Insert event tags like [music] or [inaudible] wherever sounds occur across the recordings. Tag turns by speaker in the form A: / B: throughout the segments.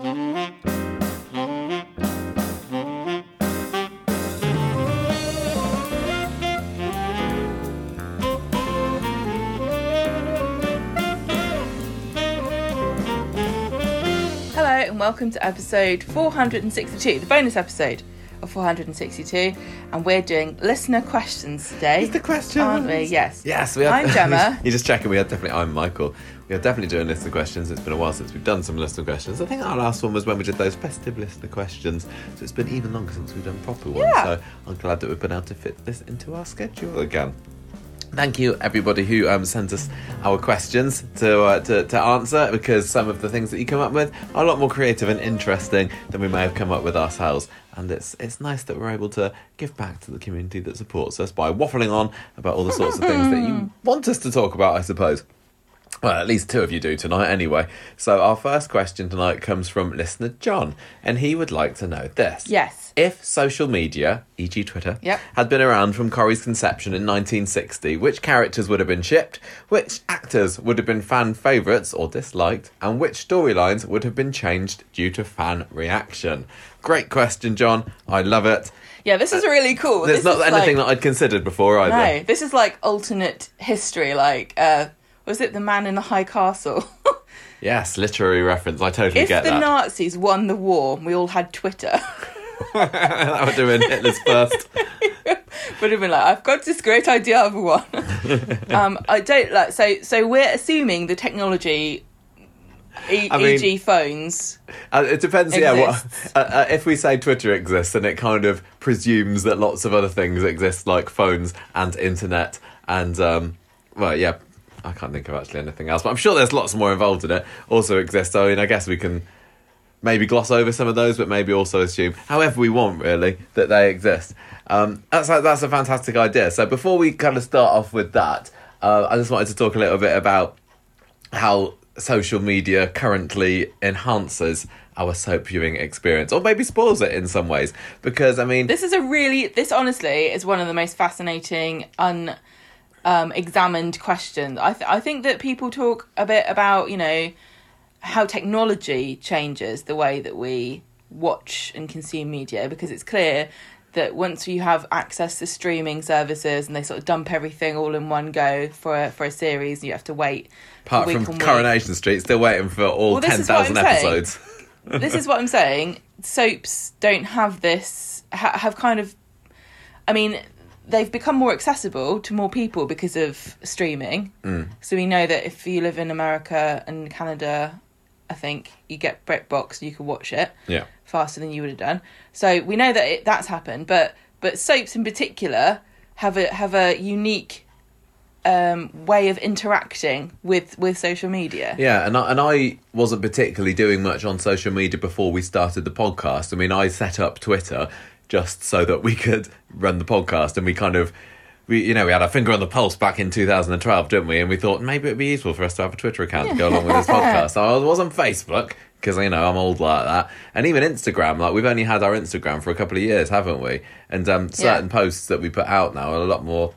A: Hello and welcome to episode 462, the bonus episode of 462, and we're doing listener questions today.
B: It's the question,
A: aren't we? Yes.
B: Yes, we are.
A: I'm Gemma. [laughs]
B: You're just checking. We are definitely. I'm Michael. Are definitely doing listener questions. It's been a while since we've done some listener questions. I think our last one was when we did those festive listener questions. So it's been even longer since we've done proper ones.
A: Yeah.
B: So I'm glad that we've been able to fit this into our schedule again. Thank you, everybody who um, sends us our questions to, uh, to to answer, because some of the things that you come up with are a lot more creative and interesting than we may have come up with ourselves. And it's it's nice that we're able to give back to the community that supports us by waffling on about all the sorts of things that you [laughs] want us to talk about, I suppose. Well, at least two of you do tonight, anyway. So our first question tonight comes from listener John, and he would like to know this.
A: Yes.
B: If social media, e.g., Twitter,
A: Yep.
B: had been around from Corrie's conception in 1960, which characters would have been shipped, which actors would have been fan favourites or disliked, and which storylines would have been changed due to fan reaction? Great question, John. I love it.
A: Yeah, this is really cool.
B: There's
A: This
B: not anything
A: like,
B: that I'd considered before either.
A: No, this is like alternate history. Like, uh, was it the man in the high castle? [laughs]
B: Yes, literary reference. I totally
A: if
B: get
A: the
B: that.
A: Nazis won the war, we all had Twitter. [laughs] [laughs]
B: that would have been Hitler's first.
A: would have been like, I've got this great idea of one. um, I don't like so. So we're assuming the technology, e-
B: I mean-
A: e.g., phones.
B: Uh, it depends, yeah. What, uh, uh, if we say Twitter exists, then it kind of presumes that lots of other things exist, like phones and internet, and um, well, yeah. I can't think of actually anything else, but I'm sure there's lots more involved in it. Also exist. I mean, I guess we can maybe gloss over some of those, but maybe also assume, however we want, really, that they exist. Um, that's that's a fantastic idea. So before we kind of start off with that, uh, I just wanted to talk a little bit about how social media currently enhances our soap viewing experience, or maybe spoils it in some ways. Because I mean,
A: This is a really. This honestly is one of the most fascinating un. Um, examined questions. I th- I think that people talk a bit about you know how technology changes the way that we watch and consume media because it's clear that once you have access to streaming services and they sort of dump everything all in one go for a, for a series you have to wait
B: apart from. Coronation Street, still waiting for all
A: Well, this is what I'm saying.
B: episodes. [laughs]
A: this is what I'm saying. Soaps don't have this. Ha- have kind of. I mean, they've become more accessible to more people because of streaming.
B: Mm.
A: So we know that if you live in America and Canada, I think you get BritBox, you can watch it
B: Yeah.
A: faster than you would have done. So we know that it, that's happened, but but soaps in particular have a have a unique um, way of interacting with with social media.
B: Yeah, and I, and I wasn't particularly doing much on social media before we started the podcast. I mean, I set up Twitter just so that we could run the podcast, and we kind of, we you know, we had our finger on the pulse back in 2012, didn't we? And we thought maybe it'd be useful for us to have a Twitter account to go along with this [laughs] podcast. So I was on Facebook because you know I'm old like that, and even Instagram. Like we've only had our Instagram for a couple of years, haven't we? And um, certain
A: Yeah.
B: posts that we put out now are a lot more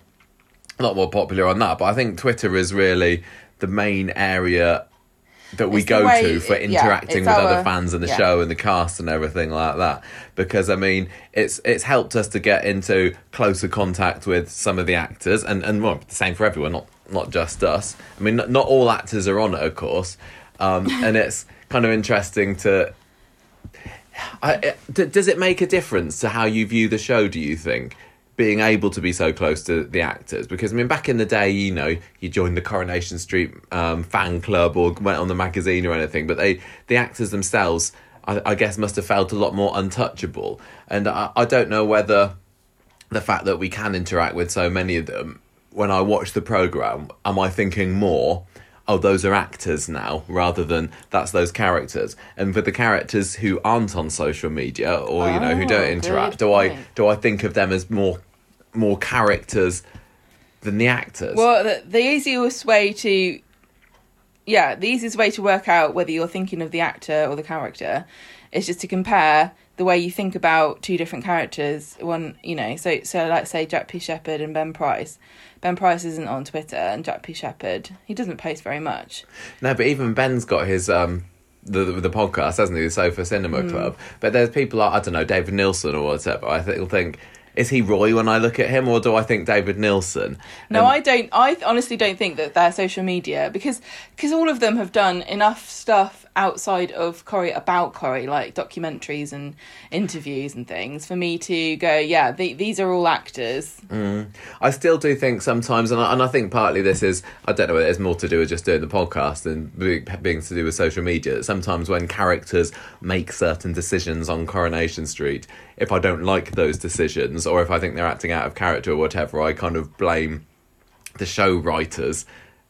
B: a lot more popular on that. But I think Twitter is really the main area that we go
A: way-
B: to for interacting
A: it's
B: with
A: our-
B: other fans and the
A: yeah.
B: show and the cast and everything like that. Because I mean, it's it's helped us to get into closer contact with some of the actors, and and well, the same for everyone, not not just us. I mean, not, not all actors are on it, of course, um, [laughs] and it's kind of interesting to. I, it- does it make a difference to how you view the show? Do you think being able to be so close to the actors? Because I mean, back in the day, you know, you joined the Coronation Street um, fan club or went on the magazine or anything, but they the actors themselves, I, I guess, must have felt a lot more untouchable. And I, I don't know whether the fact that we can interact with so many of them. When I watch the program, am I thinking more? Oh, those are actors now, rather than that's those characters. And for the characters who aren't on social media or you know who
A: Oh,
B: don't interact, do I do I think of them as more more characters than the actors?
A: Well, the, the easiest way to, yeah, the easiest way to work out whether you're thinking of the actor or the character is just to compare the way you think about two different characters. One, you know, so so like say Jack P. Shepherd and Ben Price. Ben Price isn't on Twitter, and Jack P. Shepherd he doesn't post very much.
B: No, but even Ben's got his um the the podcast, hasn't he? The Sofa Cinema
A: Hmm.
B: Club. But there's people like I don't know David Neilson or whatever. I think will think is he Roy when I look at him, or do I think David Neilson?
A: No,
B: And-
A: I don't. I honestly don't think that they're social media because because all of them have done enough stuff outside of Corrie about Corrie, like documentaries and interviews and things, for me to go, yeah, the, these are all actors. Mm.
B: I still do think sometimes, and I, and I think partly this is, I don't know, it's more to do with just doing the podcast and be- being to do with social media. Sometimes when characters make certain decisions on Coronation Street, if I don't like those decisions or if I think they're acting out of character or whatever, I kind of blame the show writers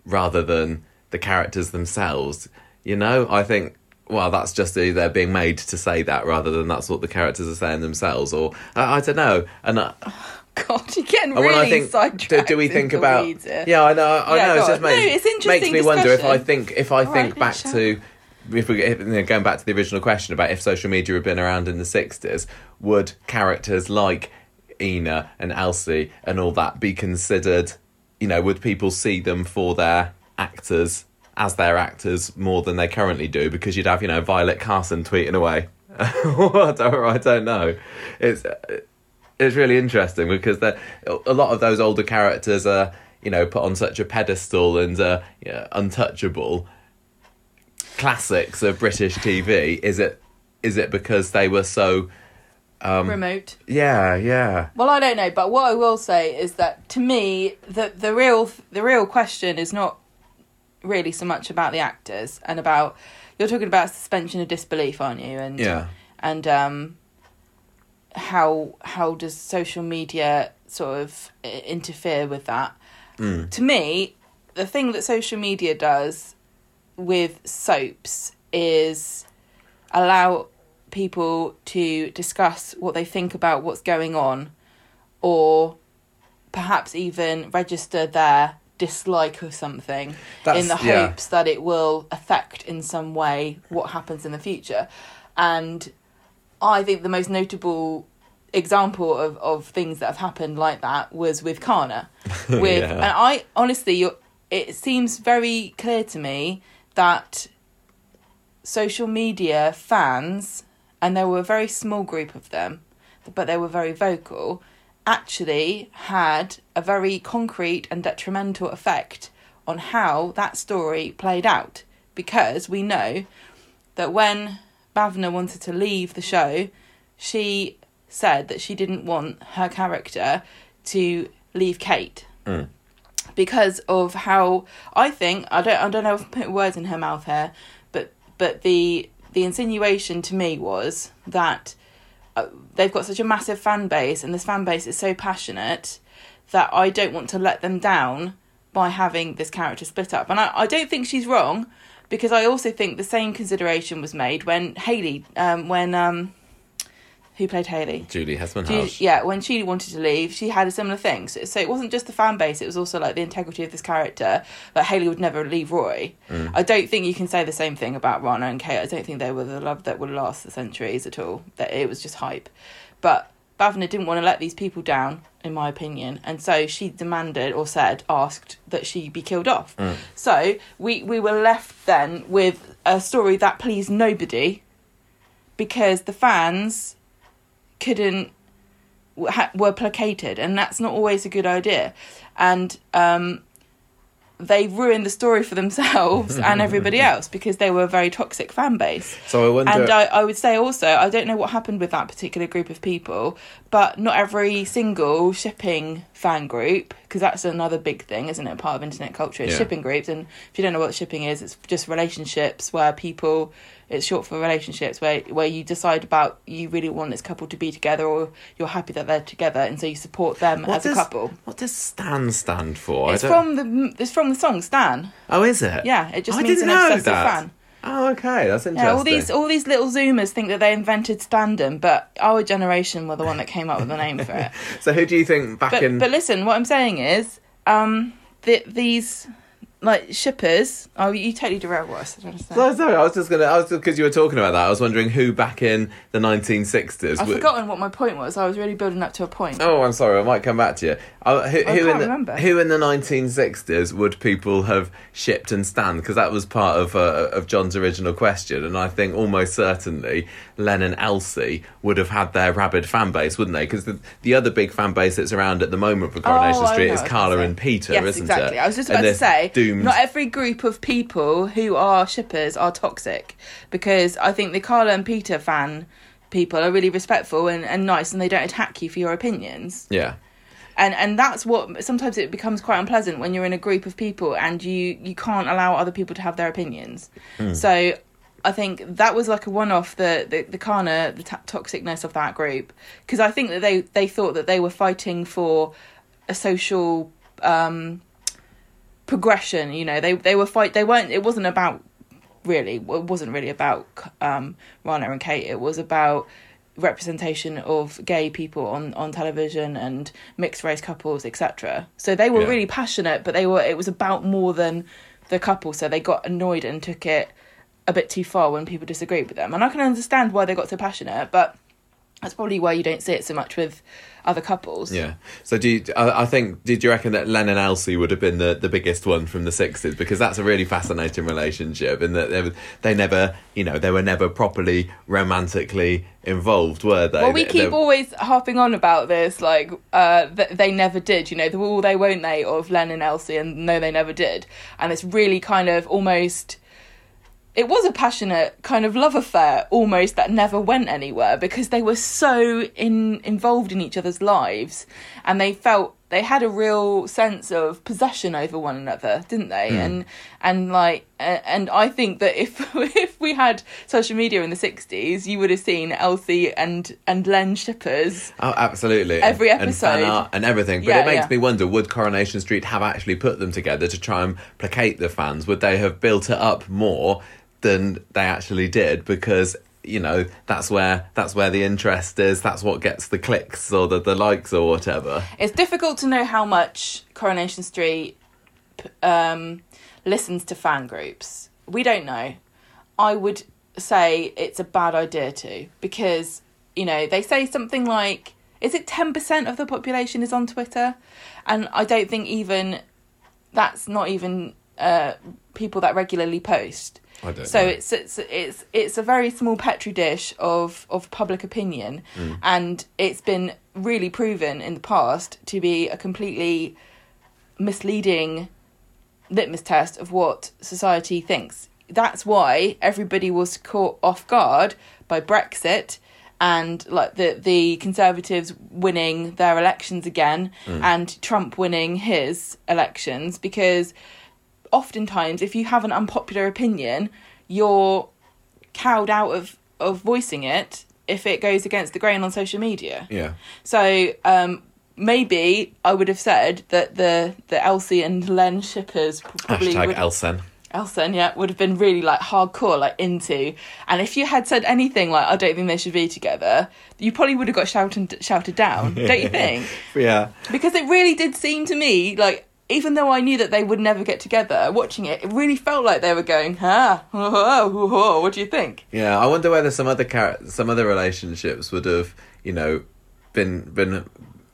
B: rather than the characters themselves. You know, I think. Well, that's just the, they're being made to say that rather than that's what the characters are saying themselves, or I, I don't know. And I, [laughs]
A: God, you're getting really
B: I think, do,
A: sidetracked.
B: do we think about? Yeah, I know, I
A: Yeah,
B: know. It's just.
A: No,
B: makes,
A: it's interesting
B: makes me wonder if I think if I
A: All
B: think
A: right,
B: back to if we if, you know, going back to the original question about if social media had been around in the sixties, would characters like Ena and Elsie and all that be considered? You know, would people see them for their actors as their actors more than they currently do? Because you'd have you know Violet Carson tweeting away. [laughs] What? Or I don't know. It's it's really interesting because a lot of those older characters are you know put on such a pedestal and uh, yeah, untouchable classics of British TV. Is it is it because they were so um,
A: remote.
B: yeah yeah
A: Well, I don't know, but what I will say is that to me, the the real the real question is not really so much about the actors and about you're talking about suspension of disbelief, aren't you? And
B: yeah
A: and um, how how does social media sort of interfere with that?
B: Mm.
A: To me, the thing that social media does with soaps is allow people to discuss what they think about what's going on or perhaps even register their dislike of something
B: That's-
A: in the
B: yeah.
A: hopes that it will affect in some way what happens in the future and i think the most notable example of, of things that have happened like that was with Kana. [laughs] With
B: Yeah.
A: and I honestly, you're, it seems very clear to me that social media fans, and there were a very small group of them, but they were very vocal, actually had a very concrete and detrimental effect on how that story played out. Because we know that when Bhavna wanted to leave the show, she said that she didn't want her character to leave Kate
B: Mm.
A: because of how I think I don't I don't know if I'm putting words in her mouth here, but but the the insinuation to me was that they've got such a massive fan base and this fan base is so passionate that I don't want to let them down by having this character split up. And I, I don't think she's wrong because I also think the same consideration was made when Haley um when um who played Haley?
B: Julie Hesmondhalgh.
A: yeah, when she wanted to leave, she had a similar thing. So, so it wasn't just the fan base; it was also like the integrity of this character. Like Haley would never leave Roy.
B: Mm.
A: I don't think you can say the same thing about Rana and Kate. I don't think they were the love that would last the centuries at all. That it was just hype. But Bhavna didn't want to let these people down, in my opinion, and so she demanded or said, asked that she be killed off.
B: Mm.
A: So we we were left then with a story that pleased nobody, because the fans couldn't were placated, and that's not always a good idea. And um, they ruined the story for themselves and everybody [laughs] else because they were a very toxic fan base.
B: So I wonder.
A: And I, I would say also, I don't know what happened with that particular group of people, but not every single shipping fan group, because that's another big thing, isn't it? Part of internet culture is
B: Yeah.
A: shipping groups. And if you don't know what shipping is, it's just relationships where people, it's short for relationships where, where you decide about you really want this couple to be together or you're happy that they're together. And so you support them
B: What
A: as a couple.
B: what does Stan stand for?
A: It's from the it's from the song Stan.
B: Oh, is it?
A: Yeah, it just
B: I
A: means
B: didn't
A: an
B: know
A: obsessive
B: that.
A: fan.
B: Oh, okay, that's interesting.
A: Yeah, all these all these little zoomers think that they invented standem, but our generation were the one that came up with the name for it. [laughs]
B: So who do you think back
A: But
B: in?
A: but listen, what I'm saying is, um, the, these like shippers. Oh, you totally derailed what I said. say.
B: Sorry, I was just gonna. I was because you were talking about that. I was wondering who back in the 1960s.
A: I've
B: would-
A: forgotten what my point was. I was really building up to a point.
B: Oh, I'm sorry. I might come back to you. Uh, who,
A: I
B: who
A: can't
B: in the
A: remember.
B: who in the 1960s would people have shipped and stand? Because that was part of uh, of John's original question, and I think almost certainly Len and Elsie would have had their rabid fan base, wouldn't they? Because the, the other big fan base that's around at the moment for Coronation
A: Oh,
B: Street is
A: what I was
B: Carla and Peter,
A: yes,
B: isn't
A: exactly.
B: it?
A: I was just about to say,
B: doomed.
A: not every group of people who are shippers are toxic, because I think the Carla and Peter fan people are really respectful and, and nice, and they don't attack you for your opinions.
B: yeah.
A: and and that's what sometimes it becomes quite unpleasant when you're in a group of people and you you can't allow other people to have their opinions so i think that was like a one-off the the, the kana the t- toxicness of that group because i think that they they thought that they were fighting for a social um progression you know they they were fight they weren't it wasn't about really it wasn't really about um rana and kate. It was about representation of gay people on on television and mixed race couples etc so they were
B: Yeah.
A: really passionate but they were it was about more than the couple. So they got annoyed and took it a bit too far when people disagreed with them. And i can understand why they got so passionate but that's probably why you don't see it so much with other couples
B: Yeah. So do you, I, I think did you reckon that Len and Elsie would have been the, the biggest one from the sixties because that's a really fascinating relationship and that they, were- they never you know they were never properly romantically involved were they?
A: Well, we keep
B: they-
A: always harping on about this, like uh, th- they never did. You know, the will they, won't they of Len and Elsie, and no, they never did. And it's really kind of almost. It was a passionate kind of love affair, almost that never went anywhere because they were so in involved in each other's lives, and they felt they had a real sense of possession over one another, didn't they? Hmm. And and like and I think that if [laughs] if we had social media in the sixties, you would have seen Elsie and and Len shippers.
B: Oh, absolutely.
A: Every
B: And- and
A: episode.
B: and everything. But
A: Yeah,
B: it makes
A: yeah.
B: me wonder: Would Coronation Street have actually put them together to try and placate the fans? Would they have built it up more than they actually did? Because you know that's where that's where the interest is. That's what gets the clicks or the, the likes or whatever.
A: It's difficult to know how much Coronation Street um, listens to fan groups. We don't know. I would say it's a bad idea to because you know they say something like is it 10% of the population is on Twitter and I don't think even that's not even uh, people that regularly post
B: I don't
A: so
B: know.
A: it's it's it's it's a very small petri dish of of public opinion,
B: Mm.
A: and it's been really proven in the past to be a completely misleading litmus test of what society thinks. That's why everybody was caught off guard by Brexit and like the the conservatives winning their elections again and Trump winning his elections because oftentimes if you have an unpopular opinion you're cowed out of of voicing it if it goes against the grain on social media
B: Yeah.
A: so um maybe i would have said that the the elsie and len shippers probably
B: Hashtag
A: would
B: Elsen.
A: Elson, yeah, would have been really like hardcore, like into. And if you had said anything like, "I don't think they should be together," you probably would have got shouted shouted down, don't you [laughs] think?
B: Yeah.
A: Because it really did seem to me like, even though I knew that they would never get together, watching it, it really felt like they were going, "Ah, oh, oh, oh, what do you think?"
B: Yeah, I wonder whether some other char- some other relationships would have, you know, been been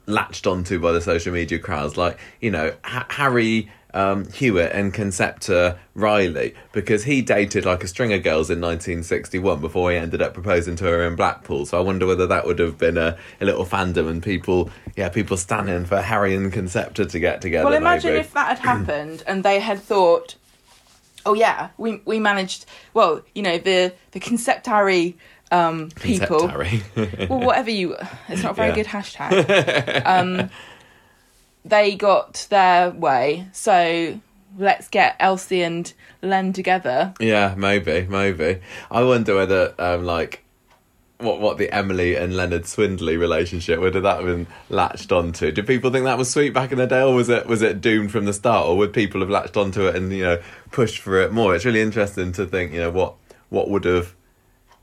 B: latched onto by the social media crowds, like you know ha- Harry um, Hewitt and Concepta Riley, because he dated like a string of girls in 1961 before he ended up proposing to her in Blackpool. So I wonder whether that would have been a, a little fandom and people, yeah, people standing for Harry and Concepta to get together.
A: Well, imagine
B: maybe.
A: if that had happened and they had thought, "Oh yeah, we we managed." Well, you know the the conceptary um, people. [laughs] Well, whatever you. It's not a very
B: Yeah.
A: good hashtag. um, [laughs] they got their way, so let's get Elsie and Len together.
B: Yeah, maybe, maybe. I wonder whether, um, like, what what the Emily and Leonard Swindley relationship would have that been latched onto? Did people think that was sweet back in the day, or was it was it doomed from the start, or would people have latched onto it and you know pushed for it more? It's really interesting to think, you know, what what would have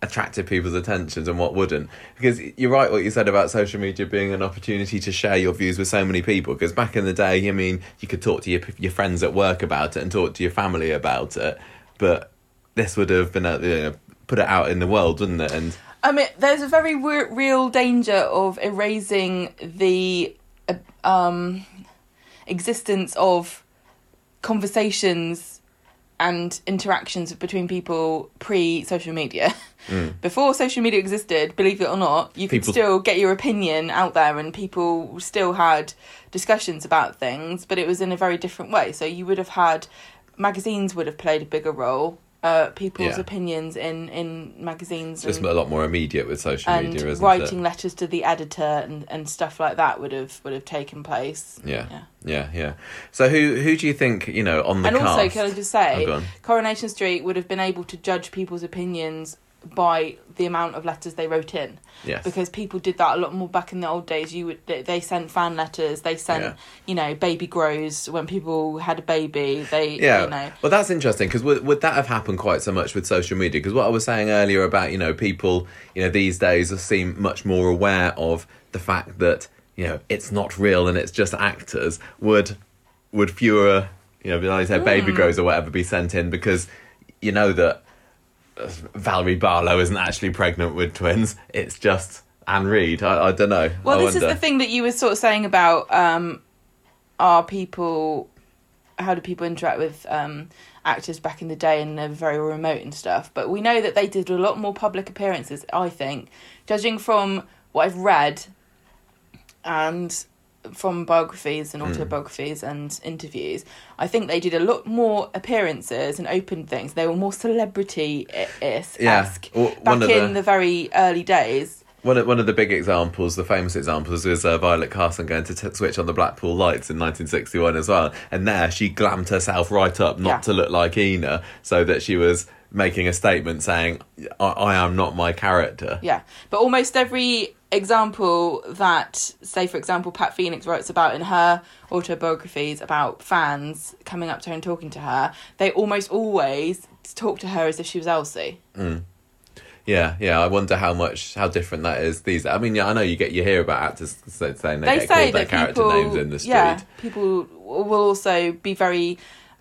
B: attracted people's attentions and what wouldn't. Because you're right, what you said about social media being an opportunity to share your views with so many people. Because back in the day, I mean, you could talk to your your friends at work about it and talk to your family about it, but this would have been a, you know, put it out in the world, wouldn't it? And
A: I mean, there's a very real danger of erasing the uh, um, existence of conversations and interactions between people pre social media. [laughs] Mm. Before social media existed, believe it or not, you could
B: People-
A: still get your opinion out there and people still had discussions about things, but it was in a very different way. So you would have had magazines would have played a bigger role. Uh, people's
B: Yeah.
A: opinions in, in magazines
B: just
A: and
B: a lot more immediate with social
A: and
B: media, isn't
A: writing
B: it?
A: letters to the editor and, and stuff like that would have would have taken place.
B: Yeah.
A: Yeah.
B: yeah, yeah, So who who do you think you know on the
A: and
B: cast?
A: also, can I just say,
B: Oh.
A: Coronation Street would have been able to judge people's opinions by the amount of letters they wrote in
B: Yes.
A: because people did that a lot more back in the old days you would they, they sent fan letters they sent
B: Yeah.
A: you know baby grows when people had a baby they
B: Yeah.
A: you know
B: Well, that's interesting because would, would that have happened quite so much with social media? Because what I was saying earlier about, you know, people, you know, these days seem much more aware of the fact that, you know, it's not real and it's just actors. Would, would fewer, you know, like I said,
A: Hmm.
B: baby grows or whatever be sent in because you know that Valerie Barlow isn't actually pregnant with twins. It's just Anne Reid. I, I don't know.
A: Well,
B: I
A: this
B: wonder.
A: is the thing that you were sort of saying about um, are people, how do people interact with um, actors back in the day and they're very remote and stuff. But we know that they did a lot more public appearances, I think, judging from what I've read and from biographies
B: Hmm.
A: and autobiographies and interviews, I think they did a lot more appearances and open things. They were more celebrity esque
B: Yeah. Well,
A: back in
B: the-
A: the very early days.
B: One of, one of the big examples, the famous examples, was uh, Violet Carson going to t- switch on the Blackpool Lights in 1961 as well. And there she glammed herself right up, not
A: Yeah.
B: to look like Ena, so that she was making a statement saying, I, I am not my character.
A: Yeah, but almost every example that, say, for example, Pat Phoenix writes about in her autobiographies about fans coming up to her and talking to her, they almost always talk to her as if she was Elsie.
B: Yeah, yeah. I wonder how much, how different that is these. I mean, yeah, I know you get you hear about actors saying they,
A: They
B: get
A: say
B: called their character
A: people,
B: names in the street.
A: yeah, people will also be very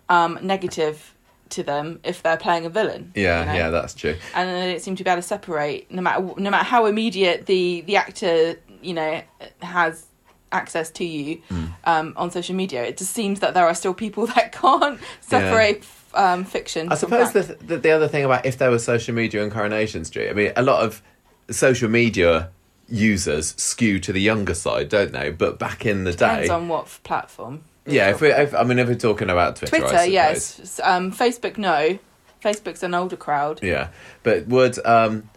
A: um, negative to them if they're playing a villain.
B: Yeah,
A: you know?
B: yeah, that's true.
A: and they don't seem to be able to separate no matter no matter how immediate the the actor you know has access to you
B: Hmm.
A: um, on social media. It just seems that there are still people [laughs] that can't separate um, fiction.
B: I suppose the, the the other thing about if there was social media in Coronation Street, I mean, a lot of social media users skew to the younger side, don't they? But back in the day
A: depends
B: day,
A: on what platform.
B: Yeah. If we, if, I mean, if we're talking about Twitter,
A: Twitter, yes. Um, Facebook, no. Facebook's an older crowd.
B: Yeah, but would um,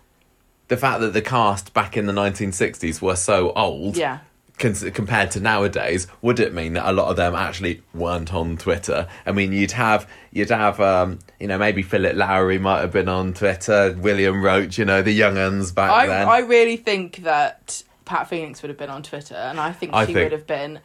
B: the fact that the cast back in the 1960s were so old,
A: Yeah.
B: cons- compared to nowadays, would it mean that a lot of them actually weren't on Twitter? I mean, you'd have you'd have um, you know maybe Philip Lowrie might have been on Twitter, William Roache, you know the young uns back
A: I,
B: then.
A: I really think that Pat Phoenix would have been on Twitter, and I think
B: I
A: she
B: think-
A: would have been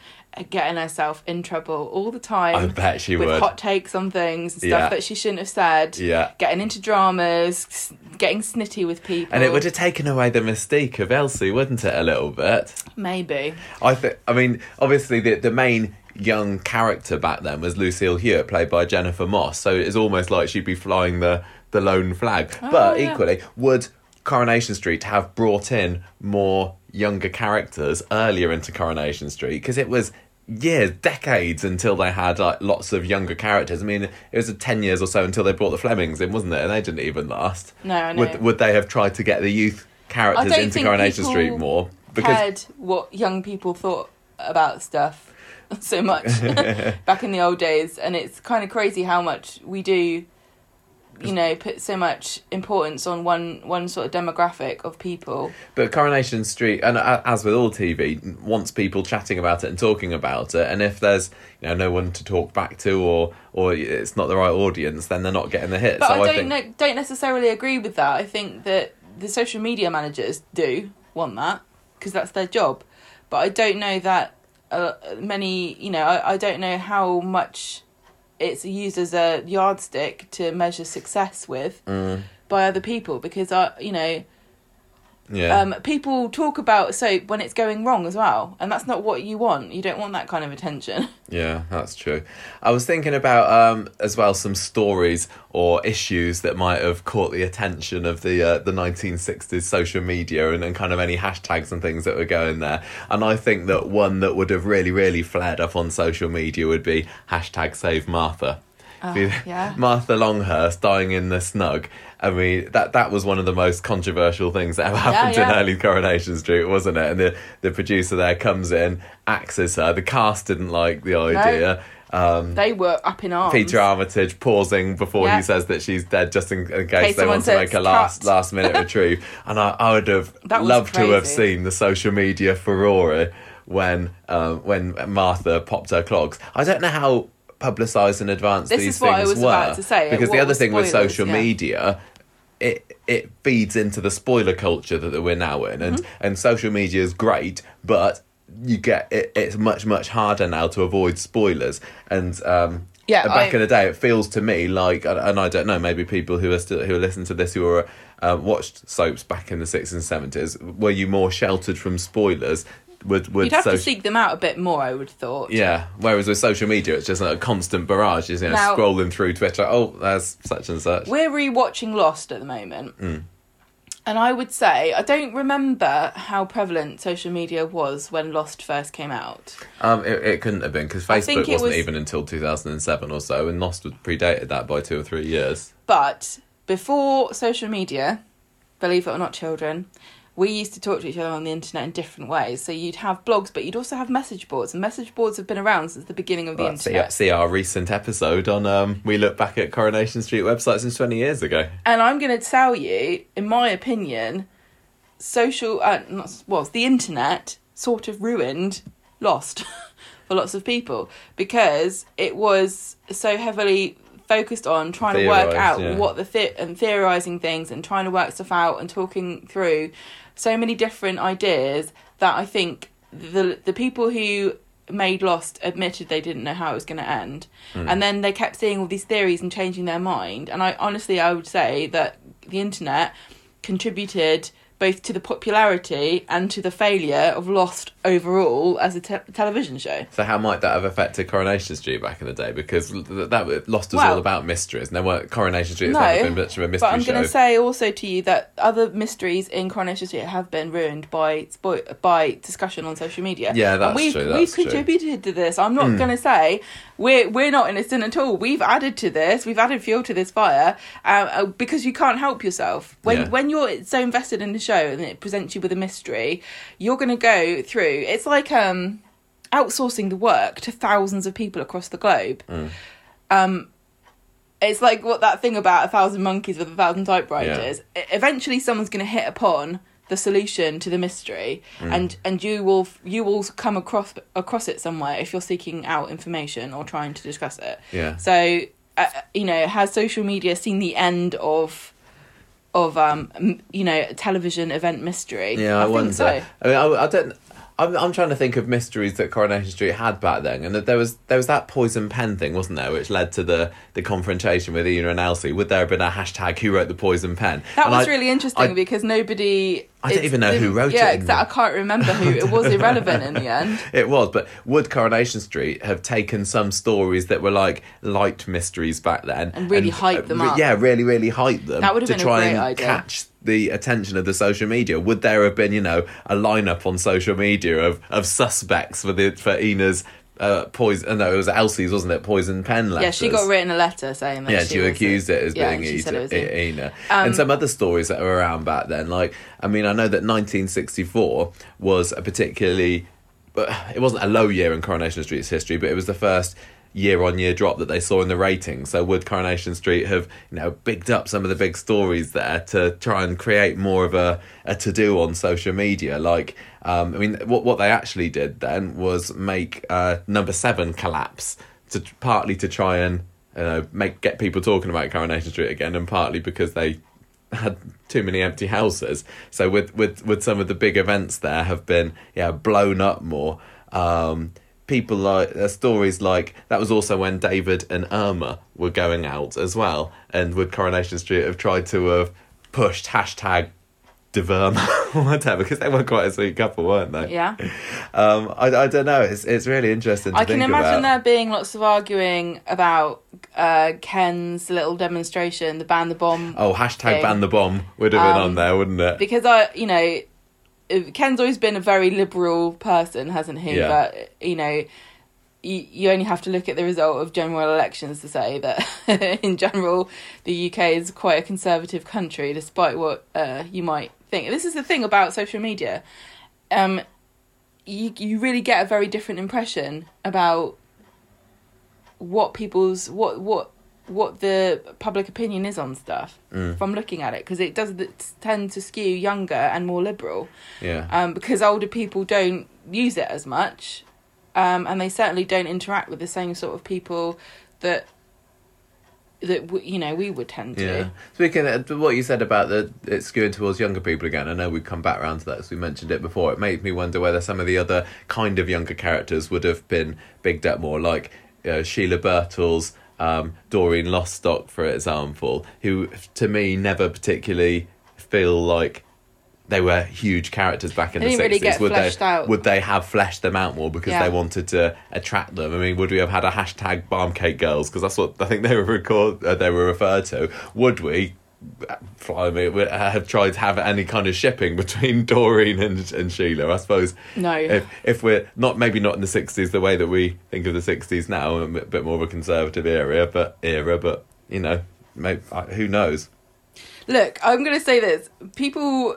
A: getting herself in trouble all the time.
B: I bet she
A: with
B: would.
A: hot takes on things and stuff
B: Yeah.
A: that she shouldn't have said.
B: Yeah.
A: Getting into dramas, getting snitty with people.
B: and it would have taken away the mystique of Elsie, wouldn't it, a little bit?
A: maybe.
B: I think. I mean, obviously, the the main young character back then was Lucille Hewitt, played by Jennifer Moss. So it's almost like she'd be flying the the lone flag. Oh, but
A: Oh, yeah.
B: equally, would Coronation Street have brought in more younger characters earlier into Coronation Street? Because it was years, decades until they had like lots of younger characters. I mean, it was ten years or so until they brought the Flemings in, wasn't it? And they didn't even last.
A: No, I know.
B: Would would they have tried to get the youth characters into Coronation Street more? Because
A: cared what young people thought about stuff [laughs] so much [laughs] [laughs] back in the old days, and it's kind of crazy how much we do. You know, put so much importance on one one sort of demographic of people.
B: But Coronation Street, and as with all TV, wants people chatting about it and talking about it. And if there's you know no one to talk back to, or or it's not the right audience, then they're not getting the hit.
A: But
B: so
A: I
B: I,
A: don't
B: think
A: ne- don't necessarily agree with that. I think that the social media managers do want that because that's their job. But I don't know that uh, many. You know, I, I don't know how much it's used as a yardstick to measure success with.
B: Mm.
A: By other people because I, you know,
B: Yeah.
A: um, people talk about soap when it's going wrong as well, and that's not what you want. You don't want that kind of attention. [laughs]
B: Yeah, that's true. I was thinking about um, as well some stories or issues that might have caught the attention of the uh, the 1960s social media and, and kind of any hashtags and things that were going there. And I think that one that would have really, really flared up on social media would be hashtag Save Martha.
A: Oh, yeah. [laughs]
B: Martha Longhurst dying in the snug. I mean, that that was one of the most controversial things that ever happened
A: yeah.
B: in early Coronation Street, wasn't it? And the, the producer there comes in, axes her. The cast didn't like the idea. Um,
A: They were up in arms.
B: Peter Armitage pausing before
A: Yeah.
B: he says that she's dead, just in, in case
A: case
B: they want to make a last
A: cut.
B: last minute [laughs] retrieve. And I, I would have loved to have seen the social media furore when um, when Martha popped her clogs. I don't know how publicised in advance
A: This
B: these
A: is what I
B: things
A: was
B: were
A: about to say.
B: because
A: What
B: the other thing with social
A: yeah.
B: media. It it feeds into the spoiler culture that we're now in, and
A: Mm-hmm.
B: and social media is great, but you get it, it's much much harder now to avoid spoilers. And um,
A: Yeah,
B: back
A: I-
B: in the day, it feels to me like, and and I don't know, maybe people who are still who are listening to this who are uh, watched soaps back in the sixties and seventies, were you more sheltered from spoilers? Would would
A: You'd have to seek them out a bit more, I would have thought.
B: yeah. Whereas with social media, it's just a constant barrage. You know,
A: Now-
B: scrolling through Twitter. Oh, there's such and such.
A: We're rewatching Lost at the moment.
B: Hmm.
A: And I would say, I don't remember how prevalent social media was when Lost first came out.
B: Um, it, it couldn't have been because
A: think
B: Facebook
A: it
B: wasn't
A: was-
B: even until two thousand and seven or so, and Lost was predated that by two or three years.
A: But before social media, believe it or not, children, we used to talk to each other on the internet in different ways. So you'd have blogs, but you'd also have message boards. And message boards have been around since the beginning of the
B: Well, see,
A: internet.
B: see our recent episode on um, we look back at Coronation Street websites since twenty years ago.
A: And I'm going to tell you, in my opinion, social, uh, not, well, the internet sort of ruined Lost [laughs] for lots of people because it was so heavily focused on trying to work out
B: yeah.
A: what the thi- and theorizing things and trying to work stuff out and talking through so many different ideas that I think the the people who made Lost admitted they didn't know how it was going to end,
B: Hmm.
A: and then they kept seeing all these theories and changing their mind. And I honestly, I would say that the internet contributed both to the popularity and to the failure of Lost overall as a te- television show.
B: So how might that have affected Coronation Street back in the day? Because th- that Lost was
A: Well-
B: all about mysteries, and there weren't Coronation Street has
A: No,
B: never been much of a mystery
A: But I'm going to say also to you that other mysteries in Coronation Street have been ruined by by discussion on social media.
B: Yeah, that's
A: and we've,
B: true,
A: We've
B: that's true. Hmm.
A: contributed to this. I'm not going to say we're we're not innocent at all. We've added to this. We've added fuel to this fire uh, uh, because you can't help yourself when
B: Yeah.
A: when you're so invested in the show and it presents you with a mystery. You're going to go through. It's like um outsourcing the work to thousands of people across the globe.
B: Hmm.
A: Um, it's like what that thing about a thousand monkeys with a thousand typewriters. E- Eventually, someone's going to hit upon the solution to the mystery,
B: Mm.
A: and and you will you will come across across it somewhere if you're seeking out information or trying to discuss it.
B: Yeah.
A: So, uh, you know, has social media seen the end of of um you know television event mystery?
B: Yeah, I,
A: think
B: wonder.
A: so.
B: I mean, I, I don't. I'm, I'm trying to think of mysteries that Coronation Street had back then, and that there was there was that poison pen thing, wasn't there, which led to the the confrontation with Ena and Elsie. Would there have been a hashtag Who wrote the poison pen?
A: That
B: And
A: was
B: I-
A: really interesting
B: I-
A: because nobody.
B: I don't even know who
A: didn't-
B: wrote it
A: Yeah, exactly. I can't remember who. It was irrelevant in the end. [laughs]
B: It was, but would Coronation Street have taken some stories that were like light mysteries back then
A: And really hype uh, them
B: re-
A: up?
B: Yeah, really, really hype them.
A: That would have
B: to
A: been a
B: try
A: great
B: and
A: idea.
B: catch the attention of the social media. Would there have been, you know, a lineup on social media of, of suspects for the for Ena's uh, poison? No, it was Elsie's, wasn't it? Poison pen letters.
A: Yeah, she got written a letter saying that.
B: Yeah,
A: she
B: she
A: was
B: accused it as
A: yeah,
B: being
A: she said it
B: Ena.
A: Um,
B: and some other stories that were around back then. Like, I mean, I know that 1964 was a particularly, but it wasn't a low year in Coronation Street's history, but it was the first year-on-year drop that they saw in the ratings. So would Coronation Street have, you know, bigged up some of the big stories there to try and create more of a, a to-do on social media? Like, um, I mean, what what they actually did then was make uh, number seven collapse to partly to try and you know, make get people talking about Coronation Street again, and partly because they had too many empty houses. So with with with some of the big events there have been yeah blown up more. Um, people like uh, stories like that was also when David and Irma were going out as well, and would Coronation Street have tried to have pushed hashtag Deverma or [laughs] whatever because they were quite a sweet couple, weren't they?
A: Yeah.
B: Um, I, I don't know. It's it's really interesting. To
A: I can imagine
B: about.
A: there being lots of arguing about uh, Ken's little demonstration, the ban the bomb.
B: Oh, hashtag
A: thing.
B: ban the bomb would have been
A: Um,
B: on there, wouldn't it?
A: because I, you know, Ken's always been a very liberal person, hasn't he?
B: Yeah.
A: But you know, you, you only have to look at the result of general elections to say that, [laughs] in general, the UK is quite a conservative country, despite what uh, you might think. This is the thing about social media. Um, you you really get a very different impression about what people's what what what the public opinion is on stuff
B: Mm.
A: from looking at it because it does tend to skew younger and more liberal
B: Yeah.
A: um, because older people don't use it as much um, and they certainly don't interact with the same sort of people that that w- you know we would tend to
B: Yeah. Speaking of what you said about the it skewing towards younger people again, I know we've come back around to that as we mentioned it before. It made me wonder whether some of the other kind of younger characters would have been bigged up more, like uh, Sheila Birtles, um, Doreen Lostock, for example, who to me never particularly feel like they were huge characters back in
A: They
B: the
A: really
B: sixties.
A: get
B: would
A: fleshed
B: they
A: out.
B: would they have fleshed them out more because
A: Yeah.
B: they wanted to attract them? I mean, would we have had a hashtag Barm Cake Girls because that's what I think they were record uh, they were referred to? Would we? Fly me, have tried to have any kind of shipping [laughs] between Doreen and, and Sheila. I suppose
A: no
B: if if we're not maybe not in the sixties the way that we think of the sixties now, a bit bit more of a conservative era, but era, but you know, maybe, who knows?
A: Look, I'm going to say this. People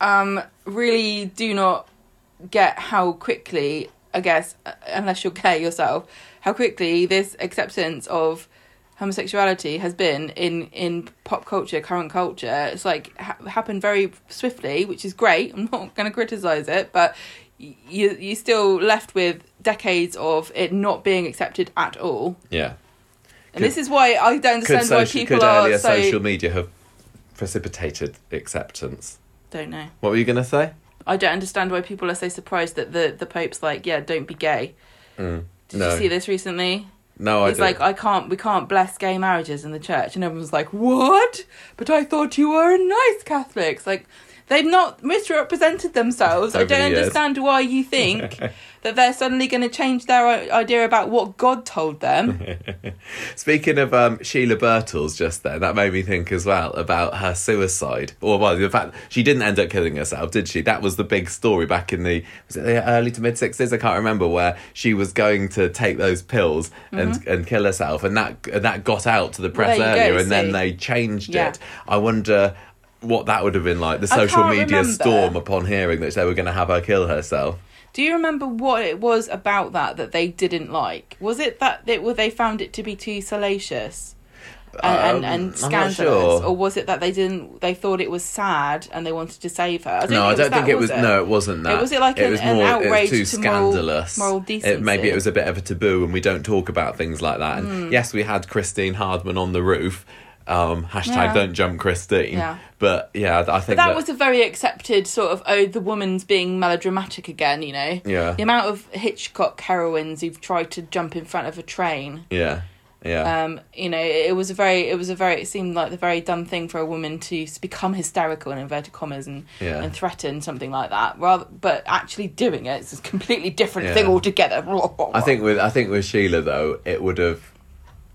A: um, really do not get how quickly, I guess, uh, unless you're gay yourself, how quickly this acceptance of homosexuality has been in, in pop culture, current culture. It's like ha- happened very swiftly, which is great. [laughs] I'm not going to criticize it, but you you still left with decades of it not being accepted at all.
B: Yeah.
A: And
B: Could-
A: this is why I don't understand why people
B: could
A: are
B: earlier
A: so
B: social media have precipitated acceptance?
A: don't know.
B: What were you going to say?
A: I don't understand why people are so surprised that the the Pope's like, yeah, don't be gay.
B: Mm.
A: Did
B: No.
A: you see this recently?
B: No, I
A: He's
B: don't.
A: like, I can't, we can't bless gay marriages in the church, and everyone's like, what? But I thought you were a nice Catholics. Like, they've not misrepresented themselves. I don't understand why you think [laughs] that they're suddenly going to change their idea about what God told them. [laughs]
B: Speaking of um, Sheila Birtles, just then that made me think as well about her suicide. Or well, the fact she didn't end up killing herself, did she? That was the big story back in the was it the early to mid sixties? I can't remember where she was going to take those pills and and kill herself, and that and that got out to the press
A: Mm-hmm. Well,
B: earlier,
A: go,
B: and then they changed
A: Yeah.
B: it. I wonder. What that would have been like, the social media
A: remember.
B: storm upon hearing that they were going to have her kill herself.
A: Do you remember what it was about that that they didn't like? Was it that they, well, they found it to be too salacious? And, and,
B: Um,
A: and
B: I'm
A: scandalous,
B: sure.
A: or was it that they didn't? They thought it was sad and they wanted to save her. I
B: no, I don't think
A: that,
B: it was. No, it wasn't that.
A: It was it like an-
B: was
A: an outrage
B: it was too
A: to moral-
B: scandalous.
A: moral
B: It,
A: decency?
B: maybe it was a bit of a taboo, and we don't talk about things like that. And yes, we had Christine Hardman on the roof. Um, hashtag
A: Yeah.
B: Don't jump Christine.
A: Yeah.
B: But yeah, I think
A: But that, was a very accepted sort of oh the woman's being melodramatic again, you know.
B: Yeah.
A: The amount of Hitchcock heroines who've tried to jump in front of a train.
B: yeah, yeah.
A: Um, you know, it was a very, it was a very, it seemed like the very dumb thing for a woman to become hysterical in inverted commas and
B: Yeah.
A: and threaten something like that. Rather, but actually doing it is a completely different
B: Yeah.
A: thing altogether.
B: I think with I think with Sheila though, it would have.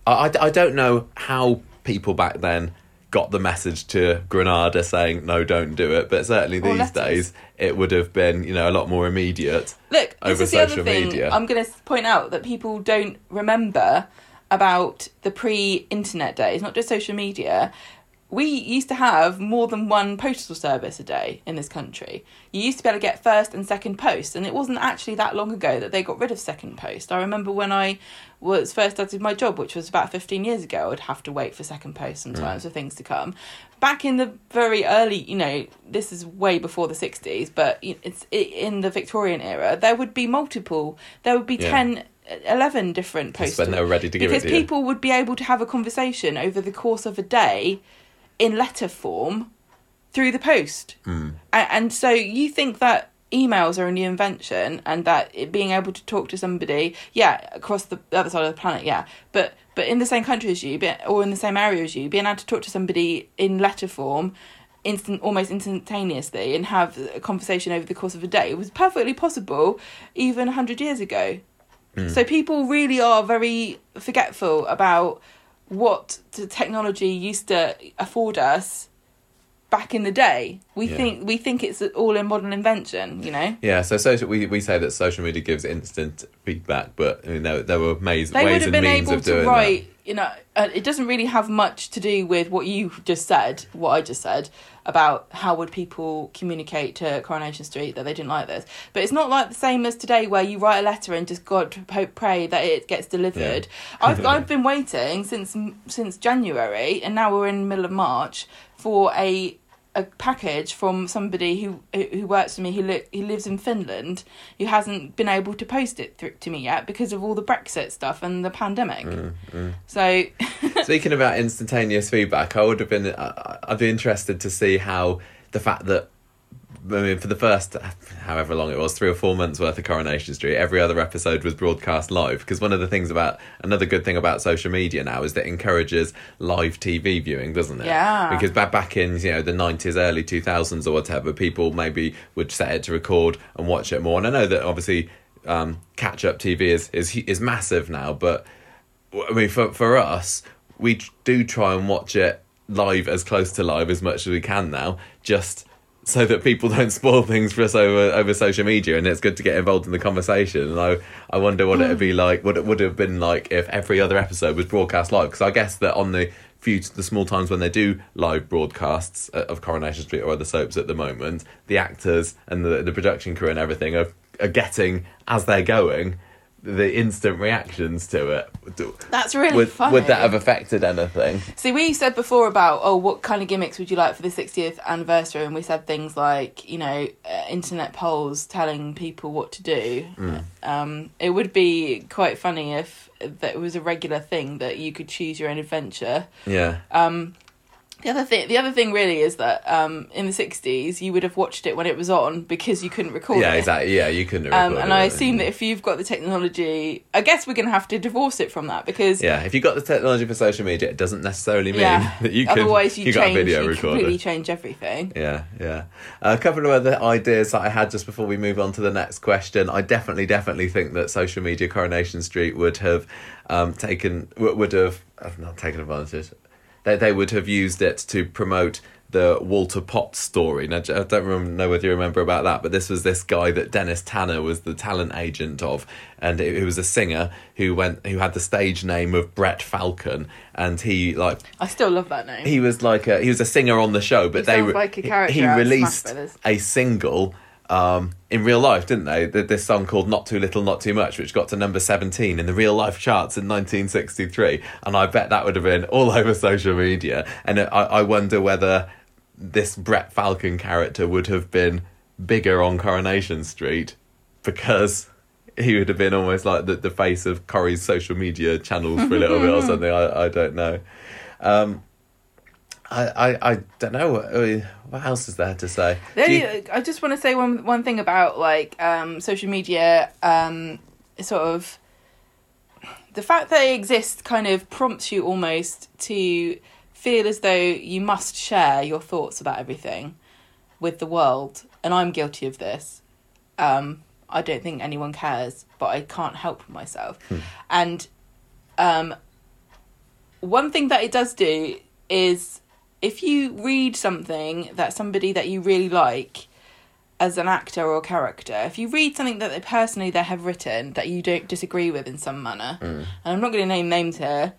B: I, I, I don't know how people back then got the message to Granada saying no, don't do it. But certainly
A: Or
B: these
A: letters.
B: days, it would have been you know a lot more immediate.
A: Look, this
B: over
A: is the other
B: social
A: thing
B: media.
A: I'm going to point out that people don't remember about the pre-internet days, not just social media. We used to have more than one postal service a day in this country. You used to be able to get first and second post, and it wasn't actually that long ago that they got rid of second post. I remember when I was first started my job, which was about 15 years ago, I'd have to wait for second post sometimes for things to come. Back in the very early, you know, this is way before the 60s, but it's in the Victorian era, there would be multiple, there would be
B: Yeah.
A: 10, 11 different postal
B: when they were ready to give
A: because
B: it to you.
A: people would be able to have a conversation over the course of a day in letter form through the post.
B: Hmm.
A: A- And, so you think that emails are a new invention and that it, being able to talk to somebody, yeah, across the other side of the planet, yeah, but but in the same country as you, or in the same area as you, being able to talk to somebody in letter form, instant, almost instantaneously, and have a conversation over the course of a day it was perfectly possible, even hundred years ago. So people really are very forgetful about what the technology used to afford us back in the day. We
B: Yeah.
A: think we think it's all a modern invention, you know.
B: Yeah, so social, we, we say that social media gives instant feedback, but you know there were ways,
A: They would
B: ways and
A: been
B: means
A: able
B: of
A: to
B: doing
A: write, you know, uh, it doesn't really have much to do with what you just said, what I just said about how would people communicate to Coronation Street that they didn't like this. But it's not like the same as today where you write a letter and just God hope pray that it gets delivered. I've I've [laughs] been waiting since since January and now we're in the middle of March for a a package from somebody who who works for me who li- who lives in Finland who hasn't been able to post it th- to me yet because of all the Brexit stuff and the pandemic.
B: Mm,
A: So [laughs]
B: Speaking about instantaneous feedback, I would have been. I- I'd be interested to see how the fact that. I mean, for the first, however long it was, three or four months worth of Coronation Street, every other episode was broadcast live. Because one of the things about, another good thing about social media now is that it encourages live TV viewing, doesn't it?
A: Yeah.
B: Because back back in you know the nineties, early two thousands or whatever, people maybe would set it to record and watch it more. And I know that obviously um, catch up TV is is is massive now, but I mean, for for us, we do try and watch it live as close to live as much as we can now, just so that people [laughs] don't spoil things for us over over social media. And it's good to get involved in the conversation. And I I wonder what it'd be like. What it would have been like if every other episode was broadcast live. Because I guess that on the few the small times when they do live broadcasts uh, of Coronation Street or other soaps at the moment, the actors and the the production crew and everything are are getting as they're going the instant reactions to it.
A: That's really
B: would,
A: funny.
B: would that have affected anything?
A: See, we said before about oh, what kind of gimmicks would you like for the 60th anniversary, and we said things like you know, uh, internet polls telling people what to do. Um, it would be quite funny if that was a regular thing that you could choose your own adventure.
B: Yeah.
A: Um, the other thing, the other thing really is that um, in the 60s you would have watched it when it was on because you couldn't record
B: yeah,
A: it.
B: exactly. Yeah, you couldn't
A: Um, and I
B: it.
A: assume that if you've got the technology, I guess we're going to have to divorce it from that because
B: Yeah, if you've got the technology for social media, it doesn't necessarily mean
A: yeah, [laughs]
B: that you can.
A: otherwise you,
B: you got a
A: change,
B: video
A: you
B: recorder.
A: completely change everything.
B: Yeah, yeah. a couple of other ideas that I had just before we move on to the next question. I definitely, definitely think that social media Coronation Street would have um, taken, would have, uh, not taken advantage. They they would have used it to promote the Walter Potts story. Now, I don't remember, know whether you remember about that, but this was this guy that Dennis Tanner was the talent agent of, and he was a singer who went who had the stage name of Brett Falcon, and he like
A: I still love that name.
B: he was like a he was a singer on the show, but
A: He
B: they
A: like a
B: he-
A: character
B: he released a single um, in real life, didn't they? Th- This song called "Not Too Little, Not Too Much," which got to number seventeen in the real life charts in 1963, and I bet that would have been all [laughs] over social media. And I, I wonder whether this Brett Falcon character would have been bigger on Coronation Street because he would have been almost like the, the face of Corrie's social media channels for a little bit or [laughs] something. I, I don't know. Um, I, I, I don't know. What, uh, what else is there to say? You-
A: I just want to say one one thing about like um, social media. Um, sort of the fact that it exists kind of prompts you almost to feel as though you must share your thoughts about everything with the world, and I'm guilty of this. Um, I don't think anyone cares, but I can't help myself. And um, one thing that it does do is if you read something that somebody that you really like as an actor or character, if you read something that they personally they have written that you don't disagree with in some manner, mm. and I'm not going to name names here,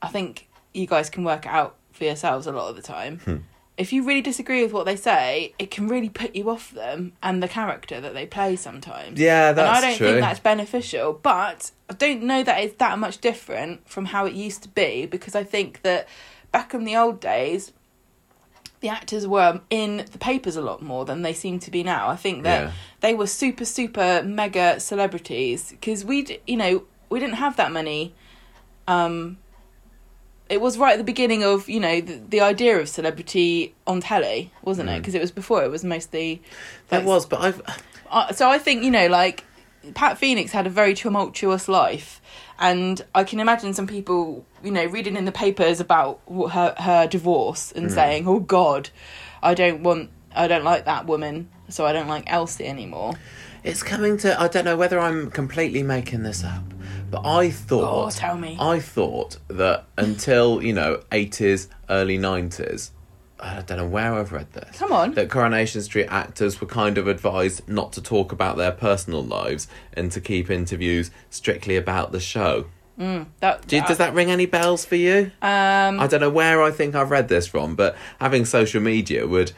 A: I think you guys can work it out for yourselves a lot of the time. Hmm. If you really disagree with what they say, it can really put you off them and the character that they play sometimes.
B: Yeah, that's
A: and I don't
B: true.
A: think that's beneficial. But I don't know that it's that much different from how it used to be because I think that back in the old days, the actors were in the papers a lot more than they seem to be now. I think that
B: Yeah.
A: they were super, super mega celebrities because we, you know, we didn't have that many. Um, it was right at the beginning of you know the, the idea of celebrity on telly, wasn't it? Because it was before it was mostly. Like,
B: was, but I've
A: uh, so I think you know, like Pat Phoenix had a very tumultuous life, and I can imagine some people, you know, reading in the papers about her her divorce and mm. saying, "Oh God, I don't want, I don't like that woman, so I don't like Elsie anymore."
B: It's coming to. I don't know whether I'm completely making this up, but I thought.
A: Oh, tell me.
B: I thought that until you know eighties, early nineties. I don't know where I've read this.
A: Come on.
B: That Coronation Street actors were kind of advised not to talk about their personal lives and to keep interviews strictly about the show.
A: That
B: Do you, does that ring any bells for you?
A: um
B: I don't know where I think I've read this from, but having social media would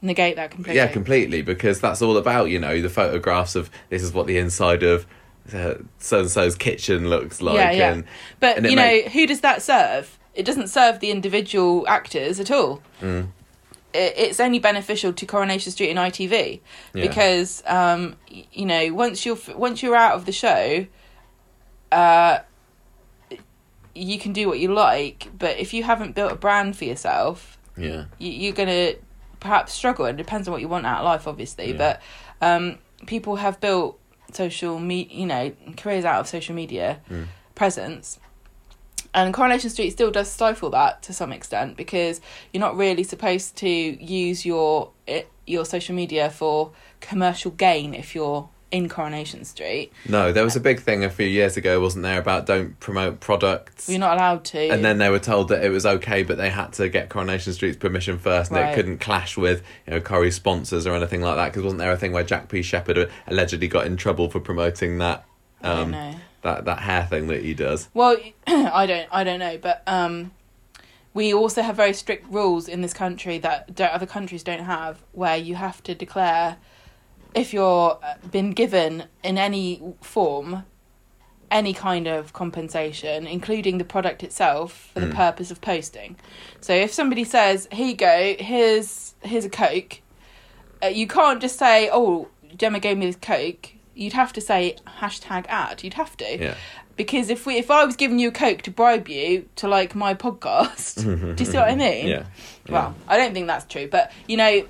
A: negate that completely.
B: yeah, completely, because that's all about, you know, the photographs of this is what the inside of so and so's kitchen looks like.
A: yeah, yeah.
B: And,
A: but
B: and
A: you know, who does that serve? It doesn't serve the individual actors at all.
B: Mm.
A: It, it's only beneficial to Coronation Street and ITV
B: Yeah.
A: because um, you know once you're once you're out of the show, uh, you can do what you like. But if you haven't built a brand for yourself,
B: yeah.
A: you, you're gonna perhaps struggle. It depends on what you want out of life, obviously.
B: Yeah.
A: But um, people have built social media, you know, careers out of social media
B: Mm.
A: presence. And Coronation Street still does stifle that to some extent because you're not really supposed to use your your social media for commercial gain if you're in Coronation Street.
B: No, there was a big thing a few years ago, wasn't there, about don't promote products.
A: You're not allowed to.
B: and then they were told that it was okay, but they had to get Coronation Street's permission first, and it couldn't clash with you know Corrie sponsors or anything like that. Because wasn't there a thing where Jack P. Shepherd allegedly got in trouble for promoting that
A: I don't
B: um,
A: know.
B: That that hair thing that he does?
A: Well, [clears throat] I don't, I don't know, but um, we also have very strict rules in this country that other countries don't have, where you have to declare if you're uh, been given in any form any kind of compensation, including the product itself, for the
B: Mm.
A: purpose of posting. So if somebody says, "Here you go, here's here's a Coke," uh, you can't just say, "Oh, Gemma gave me this Coke." You'd have to say hashtag ad. You'd have to
B: Yeah.
A: because if we if I was giving you a coke to bribe you to like my podcast, [laughs] do you see what I mean?
B: Yeah.
A: Well, I don't think that's true, but you know,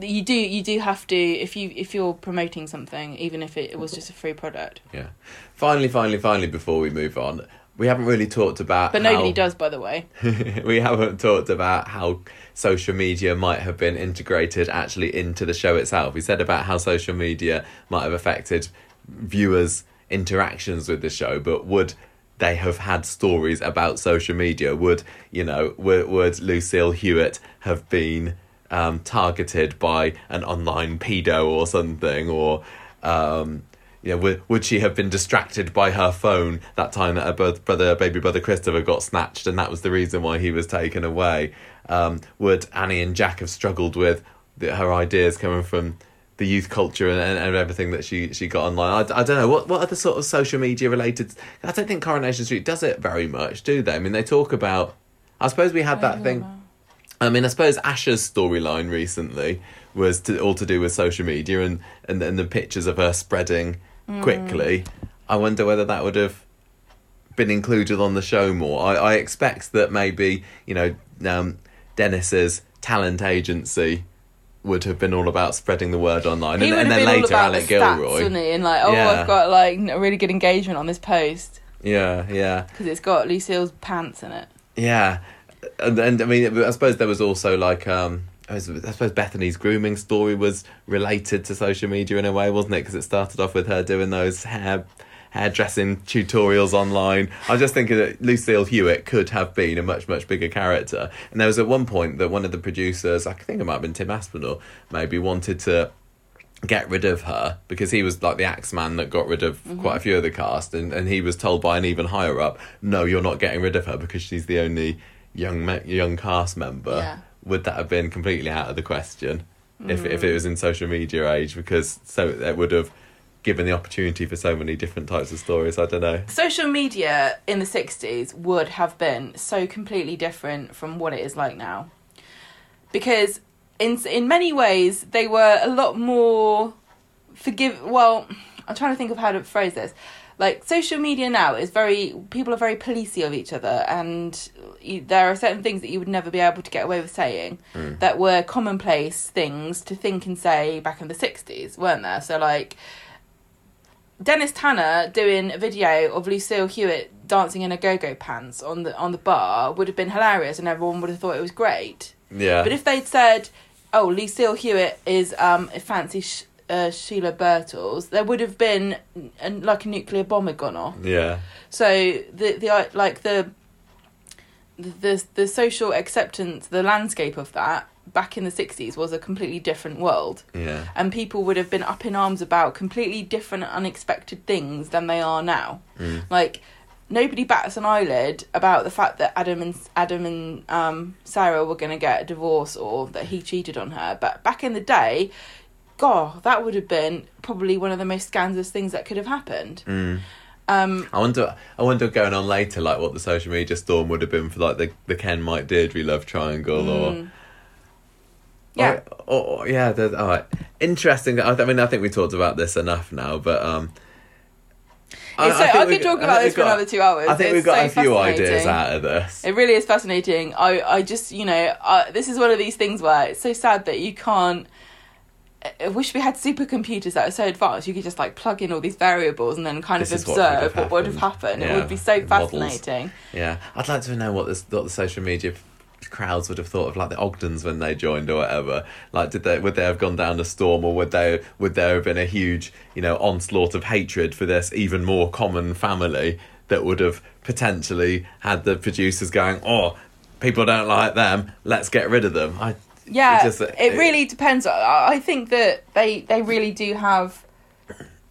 A: you do you do have to if you if you're promoting something, even if it, was just a free product.
B: Yeah. Finally, finally, finally, before we move on, we haven't really talked about.
A: But nobody
B: how-
A: does, by the way. [laughs]
B: we haven't talked about how social media might have been integrated actually into the show itself. We said about how social media might have affected viewers' interactions with the show, but would they have had stories about social media? Would you know? Would, would Lucille Hewitt have been um, targeted by an online pedo or something, or um, would, would she have been distracted by her phone that time that her brother, baby brother Christopher got snatched, and that was the reason why he was taken away? Um, would Annie and Jack have struggled with the, her ideas coming from the youth culture and, and, and everything that she, she got online? I, I don't know. What, what other sort of social media related? I don't think Coronation Street does it very much, do they? I mean, they talk about. I suppose we had that thing. I mean, I suppose Asher's storyline recently was to, all to do with social media and, and, and the pictures of her spreading quickly. I wonder whether that would have been included on the show more. I, I expect that maybe, you know, um, Dennis's talent agency would have been all about spreading the word online.
A: He
B: and, and then
A: been all
B: later,
A: about
B: Alec
A: the stats,
B: Gilroy.
A: wouldn't he? And like, oh,
B: Yeah.
A: I've got like a really good engagement on this post
B: Yeah, yeah.
A: because it's got Lucille's pants in it.
B: Yeah, and, and I mean, I suppose there was also like um, I suppose Bethany's grooming story was related to social media in a way, wasn't it? Because it started off with her doing those hair hairdressing tutorials online. I was just thinking that Lucille Hewitt could have been a much much bigger character, and there was at one point that one of the producers, I think it might have been Tim Aspinall, maybe wanted to get rid of her because he was like the axeman that got rid of mm-hmm. quite a few of the cast and, and he was told by an even higher up no you're not getting rid of her because she's the only young me- young cast member.
A: Yeah.
B: would that have been completely out of the question if, if it mm-hmm. was in social media age? Because so it would have given the opportunity for so many different types of stories i don't know
A: Social media in the 60s would have been so completely different from what it is like now. Because in in many ways they were a lot more forgive well, I'm trying to think of how to phrase this. like social media now is very people are very policey of each other and you, there are certain things that you would never be able to get away with saying
B: Mm.
A: that were commonplace things to think and say back in the 60s weren't there so like Dennis Tanner doing a video of Lucille Hewitt dancing in a go-go pants on the on the bar would have been hilarious and everyone would have thought it was great
B: Yeah.
A: but if they'd said, "Oh, Lucille Hewitt is um a fancy sh- uh, Sheila Birtles," there would have been uh, like a nuclear bomb had gone off.
B: yeah.
A: So the the uh, like the the the social acceptance, the landscape of that back in the sixties was a completely different world,
B: Yeah.
A: and people would have been up in arms about completely different, unexpected things than they are now.
B: Mm.
A: Like nobody bats an eyelid about the fact that Adam and Adam and um, Sarah were going to get a divorce or that he cheated on her. But back in the day, God, that would have been probably one of the most scandalous things that could have happened.
B: Mm.
A: Um,
B: I wonder. I wonder going on later, like what the social media storm would have been for like the the Ken Mike Deirdre love triangle, or
A: mm, yeah,
B: or, or yeah. there's- All right, interesting. I, I mean, I think we talked about this enough now, but um, I,
A: so- I
B: think
A: could talk about this for
B: got-
A: another two hours.
B: I think
A: It's
B: we've got
A: so
B: a few ideas out of this.
A: It really is fascinating. I, I just, you know, uh, this is one of these things where it's so sad that you can't. I wish we had supercomputers that are so advanced. You could just like plug in all these variables and then kind
B: This
A: of
B: is what would have
A: observe what would have
B: happened.
A: happened. It would be so
B: models.
A: fascinating.
B: Yeah, I'd like to know what this what the social media crowds would have thought of like the Ogdens when they joined or whatever. Like, did they would they have gone down a storm, or would they would there have been a huge you know onslaught of hatred for this even more common family that would have potentially had the producers going, oh, people don't like them, let's get rid of them. I
A: Yeah,
B: it just-
A: it,
B: it-
A: really depends. I I think that they they really do have. [clears throat]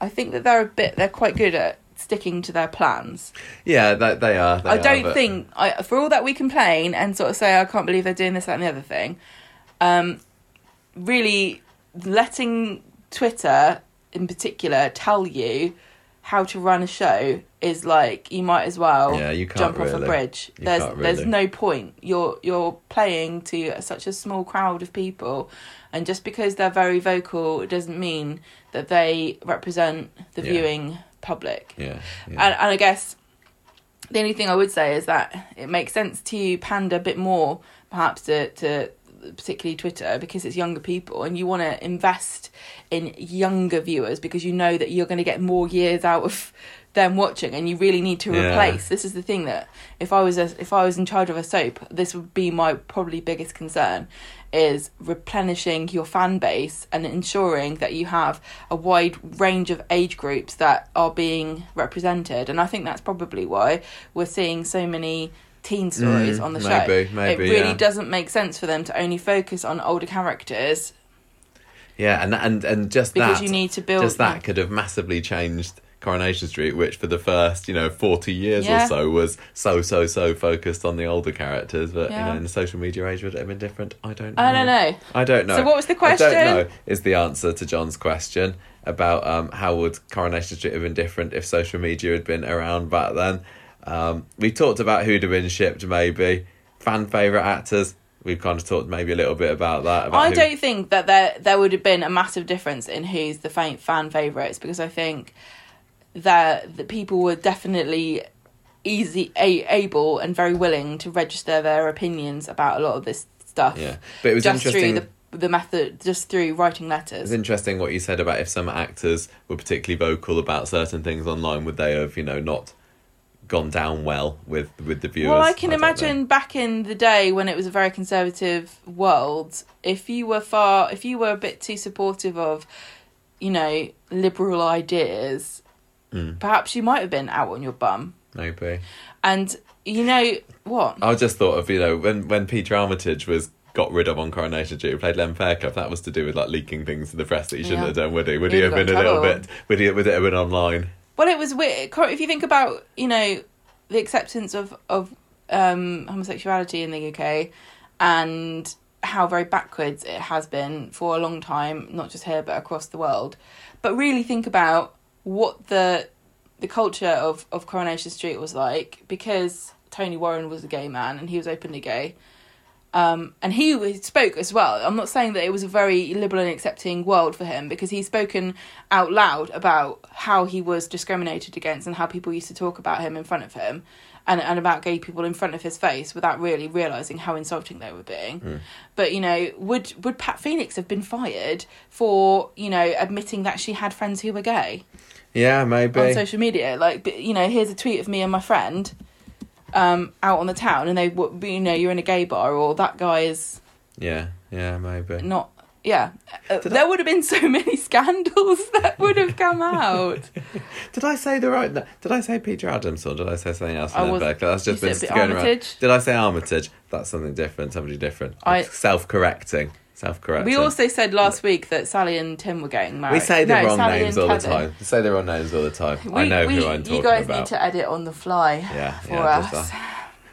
A: I think that they're a bit. They're quite good at sticking to their plans.
B: yeah, they, they are. they
A: I don't
B: but-
A: think I for all that we complain and sort of say I can't believe they're doing this that and the other thing. Um, really letting Twitter in particular tell you how to run a show is like you might as well
B: Yeah, you can't
A: jump off a bridge.
B: You
A: there's
B: can't
A: there's no point. You're you're playing to such a small crowd of people, and just because they're very vocal, it doesn't mean that they represent the
B: Yeah.
A: viewing public.
B: Yeah, yeah.
A: And, and I guess the only thing I would say is that it makes sense to pander a bit more, perhaps to, to particularly Twitter, because it's younger people, and you want to invest in younger viewers because you know that you're going to get more years out of them watching, and you really need to
B: Yeah.
A: replace. This is the thing that if I was a, if I was in charge of a soap, this would be my probably biggest concern is replenishing your fan base and ensuring that you have a wide range of age groups that are being represented and i think that's probably why we're seeing so many teen stories
B: Mm,
A: on the show
B: maybe, maybe,
A: it really
B: yeah.
A: doesn't make sense for them to only focus on older characters
B: yeah, and and and just
A: because
B: that
A: you need to build
B: just that could have massively changed Coronation Street, which for the first, you know, 40 years
A: Yeah.
B: or so was so, so, so focused on the older characters. But, you know, in the social media age, would it have been different? I don't know.
A: i don't know
B: I don't know.
A: So what was the question?
B: I don't know is the answer to John's question about um, how would Coronation Street have been different if social media had been around back then. Um, we talked about who'd have been shipped, maybe. Fan favourite actors. We've kind of talked maybe a little bit about that. About
A: I
B: who-
A: don't think that there there would have been a massive difference in who's the fan fan favorites because I think that the people were definitely easy a, able and very willing to register their opinions about a lot of this stuff.
B: Yeah. But it was
A: just
B: interesting.
A: through the the method, just through writing letters.
B: It's interesting what you said about if some actors were particularly vocal about certain things online, would they have, you know, not gone down well with with the viewers?
A: Well, I can
B: know.
A: imagine back in the day when it was a very conservative world, if you were far, if you were a bit too supportive of, you know, liberal ideas,
B: Mm.
A: perhaps you might have been out on your bum.
B: maybe.
A: And you know what?
B: I just thought of you know when when Peter Armitage was got rid of on Coronation Street, who played Len Fairclough. That was to do with like leaking things to the press that he shouldn't
A: Yeah.
B: have done, would he? Would he have
A: have
B: been a little bit? Would he? Would it have been online?
A: Well, it was weird. If you think about, you know, the acceptance of of um, homosexuality in the UK and how very backwards it has been for a long time, not just here but across the world. But really think about what the the culture of of Coronation Street was like because Tony Warren was a gay man and he was openly gay. Um, and he spoke as well. I'm not saying that it was a very liberal and accepting world for him because he's spoken out loud about how he was discriminated against and how people used to talk about him in front of him and, and about gay people in front of his face without really realizing how insulting they were being. But you know, would would Pat Phoenix have been fired for you know admitting that she had friends who were gay
B: Yeah, maybe.
A: on social media? Like, you know, here's a tweet of me and my friend um, out on the town, and they, you know, you're in a gay bar, or that guy is
B: yeah, yeah, maybe.
A: not. Yeah, Uh, there would have been so [laughs] many scandals [laughs] that would have come out. [laughs]
B: Did I say the right? Did I say Peter Adams or did I say something else?
A: I was-
B: That's just been going around. Did I say Armitage? That's something different. Somebody different.
A: I-
B: self-correcting. Self-correcting.
A: We also said last week that Sally and Tim were getting married.
B: we say the
A: No,
B: wrong
A: Sally
B: names all the time. We say the wrong names all the time. I know
A: we-
B: who I'm talking about.
A: You guys
B: about.
A: need to edit on the fly
B: Yeah,
A: for
B: yeah,
A: us.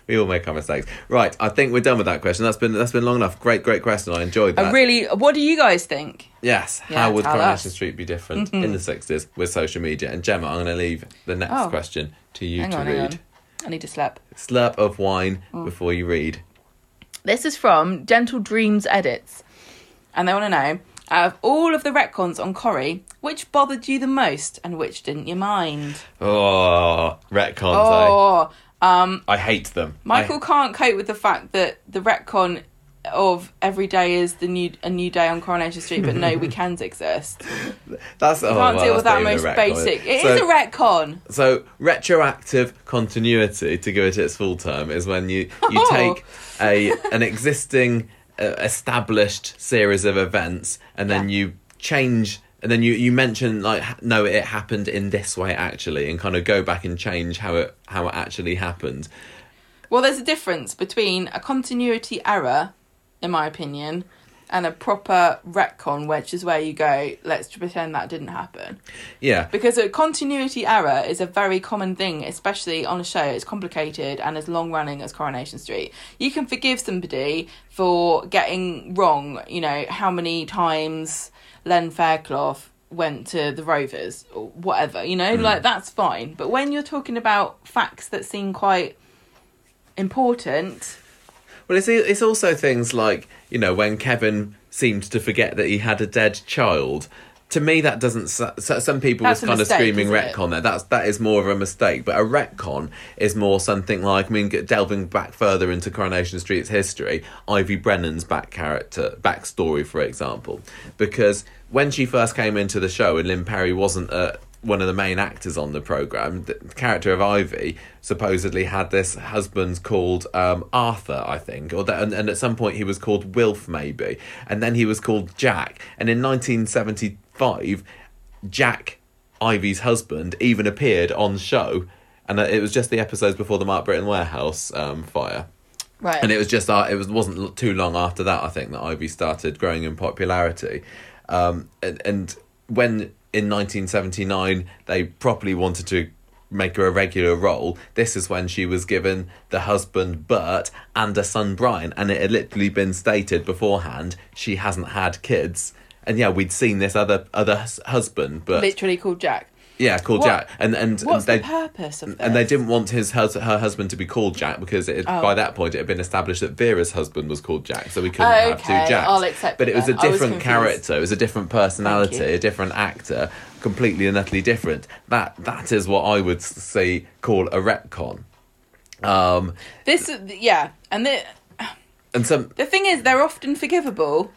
B: we all make our mistakes. Right, I think we're done with that question. That's been that's been long enough. Great, great question. I enjoyed that.
A: I really. What do you guys think?
B: Yes.
A: Yeah,
B: How would Coronation
A: us. Mm-hmm.
B: Street be different [laughs] in the sixties with social media? And Gemma, I'm going to leave the next
A: Oh.
B: question to you
A: Hang
B: to
A: on,
B: read.
A: I need to slap.
B: Slurp of wine
A: Mm.
B: before you read.
A: This is from Gentle Dreams Edits. And they want to know out of all of the retcons on Corrie, which bothered you the most and which didn't you mind?
B: Oh, retcons. eh?
A: Oh, um,
B: I hate them.
A: Michael
B: I-
A: can't cope with the fact that the retcon of every day is the new a new day on Coronation Street, but no weekends [laughs] exist.
B: that's oh,
A: Can't
B: well,
A: deal with that most basic. It
B: so,
A: is a retcon.
B: So retroactive continuity, to go to its full term, is when you you [laughs]
A: Oh.
B: take a an existing established series of events and then
A: Yeah.
B: you change and then you you mention like no it happened in this way actually and kind of go back and change how it how it actually happened.
A: Well, there's a difference between a continuity error, in my opinion, and a proper retcon, which is where you go, let's pretend that didn't happen.
B: Yeah.
A: Because a continuity error is a very common thing, especially on a show. It's complicated and as long running as Coronation Street. You can forgive somebody for getting wrong, you know, how many times Len Fairclough went to the Rovers or whatever, you know, hmm. like that's fine. But when you're talking about facts that seem quite important,
B: Well, it's it's also things like you know when Kevin seemed to forget that he had a dead child. To me, that doesn't. So, so some people was kind
A: mistake,
B: of screaming retcon there. That's that is more of a mistake. But a retcon is more something like I mean, delving back further into Coronation Street's history, Ivy Brennan's back character backstory, for example, because when she first came into the show and Lynne Perrie wasn't uh, one of the main actors on the program, the character of Ivy supposedly had this husband called um, Arthur, I think, or that, and, and at some point he was called Wilf, maybe, and then he was called Jack, and in 1975, Jack, Ivy's husband, even appeared on show, and it was just the episodes before the Mark Brittain warehouse um, fire.
A: right?
B: And it was just uh, it was wasn't too long after that I think that Ivy started growing in popularity, um, and, and when in 1979 they properly wanted to make her a regular role, this is when she was given the husband Bert and a son Brian, and it had literally been stated beforehand she hasn't had kids, and yeah we'd seen this other other husband, but
A: Literally called Jack.
B: Yeah called
A: What-
B: Jack, and and, and they
A: the purpose of this?
B: and they didn't want his her husband to be called Jack because it,
A: Oh.
B: by that point it had been established that Vera's husband was called Jack, so we couldn't
A: Oh,
B: have two Jacks.
A: I'll accept
B: but
A: it
B: was a
A: then. Was
B: different
A: confused.
B: character, it was a different personality, a different actor, completely and utterly different. That that is what I would say call a retcon. Um,
A: This, yeah, and the
B: and some
A: the thing is, they're often forgivable.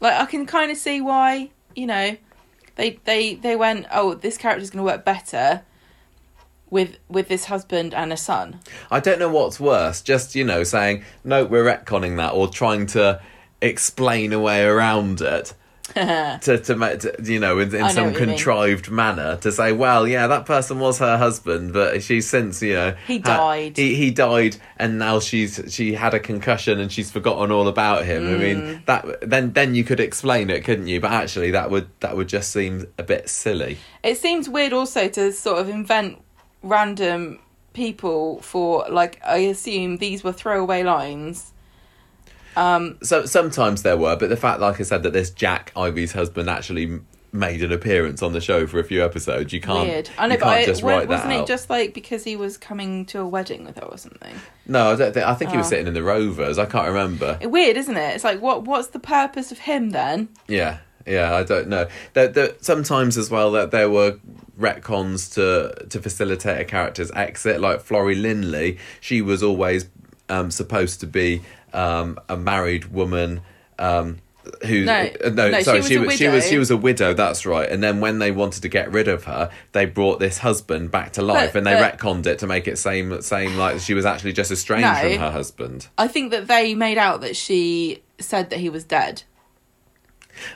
A: Like I can kind of see why, you know, they they they went, oh, this character's going to work better with with this husband and a son.
B: I don't know what's worse, just you know saying no, we're retconning that, or trying to explain a way around it. [laughs] to to to, you know in, in
A: I know
B: some contrived manner to say well yeah that person was her husband but she's since you know
A: He
B: ha-
A: died.
B: he he died and now she's she had a concussion and she's forgotten all about him I
A: Mm.
B: mean that then then you could explain it couldn't you but actually that would that would just seem a bit silly
A: It seems weird also to sort of invent random people for like I assume these were throwaway lines. Um,
B: so sometimes there were but the fact like I said that this Jack Ivy's husband actually made an appearance on the show for a few episodes. You can't.
A: Weird. I know,
B: you can't
A: I,
B: just
A: wa-
B: write
A: wasn't
B: that
A: it
B: out.
A: just like because he was coming to a wedding with her or something?
B: No, I don't think. I think he was
A: Oh.
B: sitting in the Rovers. I can't remember.
A: Weird, isn't it? It's like, what? What's the purpose of him then?
B: Yeah, yeah, I don't know. There, there, sometimes as well that there were retcons to to facilitate a character's exit. Like Florrie Lindley, she was always um, supposed to be um, a married woman. Um, who
A: No,
B: uh, no,
A: no, she
B: sorry
A: was
B: she
A: a
B: was she was
A: widow.
B: she was a widow that's right and then when they wanted to get rid of her they brought this husband back to life
A: But-
B: and they
A: but-
B: retconned it to make it same same like she was actually just estranged
A: No.
B: from her husband
A: I think that they made out that she said that he was dead.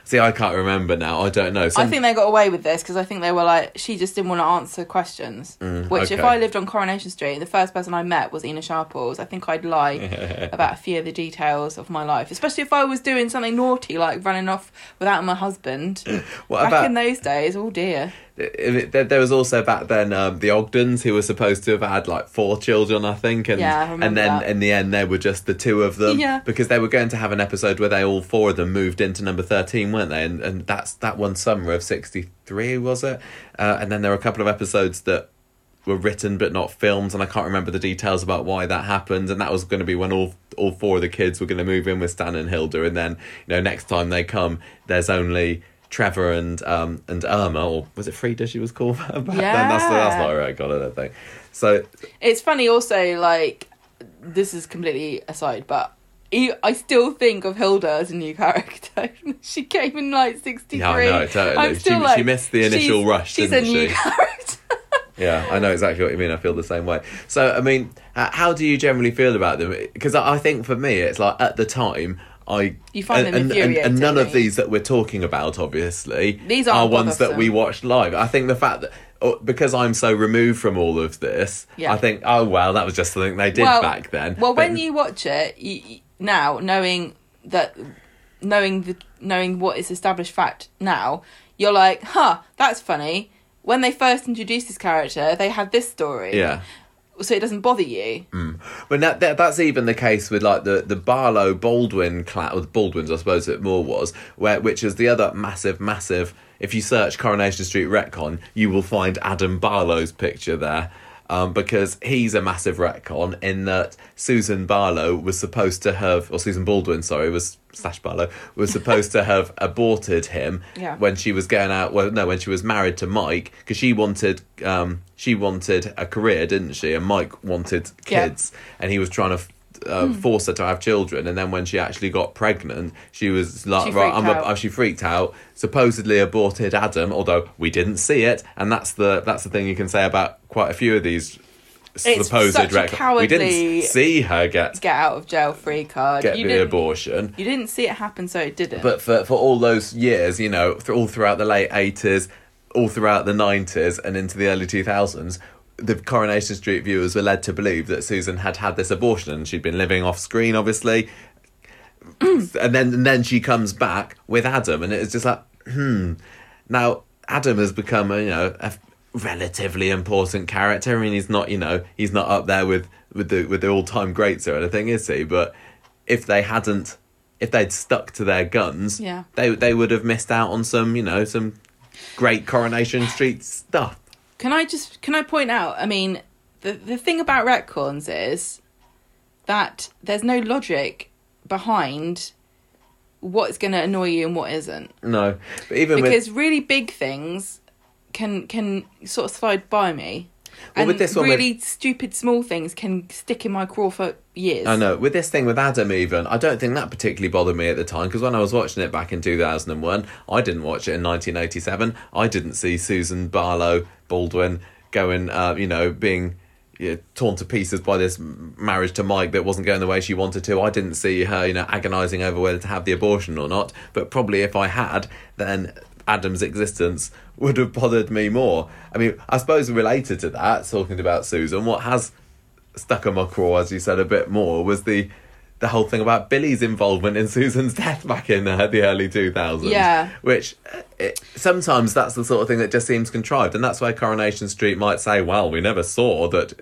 B: See i can't remember now i don't know
A: I think they got away with this because I think they were like, she just didn't want to answer questions. Which, if
B: Mm.
A: I lived on Coronation Street, the first person I met was Ena Sharples, I think I'd lie [laughs] about a few of the details of my life, especially if I was doing something naughty like running off without my husband.
B: What
A: Back
B: about-
A: in those days, oh dear.
B: It- there, there was also back then um, the Ogdens who were supposed to have had like four children, I think, and
A: Yeah, I
B: and then
A: that.
B: in the end there were just the two of them
A: Yeah.
B: because they were going to have an episode where they all four of them moved into number thirteen, weren't they? And and that's that one summer of sixty three was it? Uh, and then there were a couple of episodes that were written but not filmed, and I can't remember the details about why that happened. And that was going to be when all all four of the kids were going to move in with Stan and Hilda, and then you know next time they come, there's only. Trevor and um and Irma, or was it Frida she was called [laughs] back then? That's that's
A: Yeah.
B: not right. Got it. I think. So
A: It's funny also, like, this is completely aside, but I still think of Hilda as a new character. [laughs] she came in like 63.
B: Yeah, I know, totally.
A: I'm
B: She-
A: still
B: she
A: like,
B: missed the initial
A: she's-
B: rush,
A: She's
B: didn't
A: a new
B: she? [laughs]
A: character.
B: yeah, I know exactly what you mean. I feel the same way. So I mean, how do you generally feel about them? Because I think for me, it's like at the time. I
A: You find
B: and,
A: them
B: and, and, and none of these that we're talking about, obviously,
A: These
B: are ones that we watched live. I think the fact that oh, because I'm so removed from all of this,
A: Yeah.
B: I think, oh well, that was just something they did
A: well,
B: back then.
A: Well,
B: But-
A: when you watch it you- now, knowing that, knowing the knowing what is established fact now, you're like, huh, that's funny. When they first introduced this character, they had this story.
B: yeah.
A: So it doesn't bother you.
B: But that, that that's even the case with like the the Barlow Baldwin clan, or the Baldwins, I suppose it more was, where which is the other massive, massive. If you search Coronation Street retcon, you will find Adam Barlow's picture there. Um, because he's a massive retcon in that Susan Barlow was supposed to have, or Susan Baldwin, sorry, was slash Barlow was supposed to have aborted him
A: Yeah.
B: when she was going out. Well, no, when she was married to Mike, because she wanted, um, she wanted a career, didn't she? And Mike wanted
A: Yeah.
B: kids, and he was trying to uh,
A: Hmm.
B: force her to have children. And then when she actually got pregnant, she was like,
A: She
B: right, I'm a,
A: out.
B: uh, she freaked out. Supposedly aborted Adam, although we didn't see it, and that's the that's the thing you can say about quite a few of these.
A: It's
B: supposed
A: such a
B: rec- we
A: cowardly-
B: didn't see her get
A: Get out of jail free card.
B: get
A: you
B: the abortion.
A: You didn't see it happen, so it didn't.
B: But for, for all those years, you know, th- all throughout the late 80s, all throughout the 90s, and into the early 2000s, the Coronation Street viewers were led to believe that Susan had had this abortion and she'd been living off screen, obviously. [clears throat] and then and then she comes back with Adam, and it's just like, hmm. Now, Adam has become, a, you know, a relatively important character. I mean, he's not, you know, he's not up there with, with the with the all time greats or anything, is he? But if they hadn't, if they'd stuck to their guns,
A: Yeah.
B: they they would have missed out on some, you know, some great Coronation Street stuff.
A: Can I just can I point out? I mean, the the thing about retcons is that there's no logic behind what's going to annoy you and what isn't.
B: No, but even with
A: Because really big things can can sort of slide by me.
B: Well,
A: and
B: with this one with-
A: really stupid small things can stick in my craw for years.
B: I know. With this thing with Adam, even, I don't think that particularly bothered me at the time because when I was watching it back in 2001, I didn't watch it in 1987. I didn't see Susan Barlow Baldwin going, uh, you know, being you know, torn to pieces by this marriage to Mike that wasn't going the way she wanted to. I didn't see her, you know, agonising over whether to have the abortion or not. But probably if I had, then Adam's existence would have bothered me more. I mean, I suppose related to that, talking about Susan, what has stuck in my craw, as you said, a bit more was the the whole thing about Billy's involvement in Susan's [laughs] death back in uh, the early 2000s.
A: Yeah.
B: Which uh, it, sometimes that's the sort of thing that just seems contrived. And that's why Coronation Street might say, well, we never saw that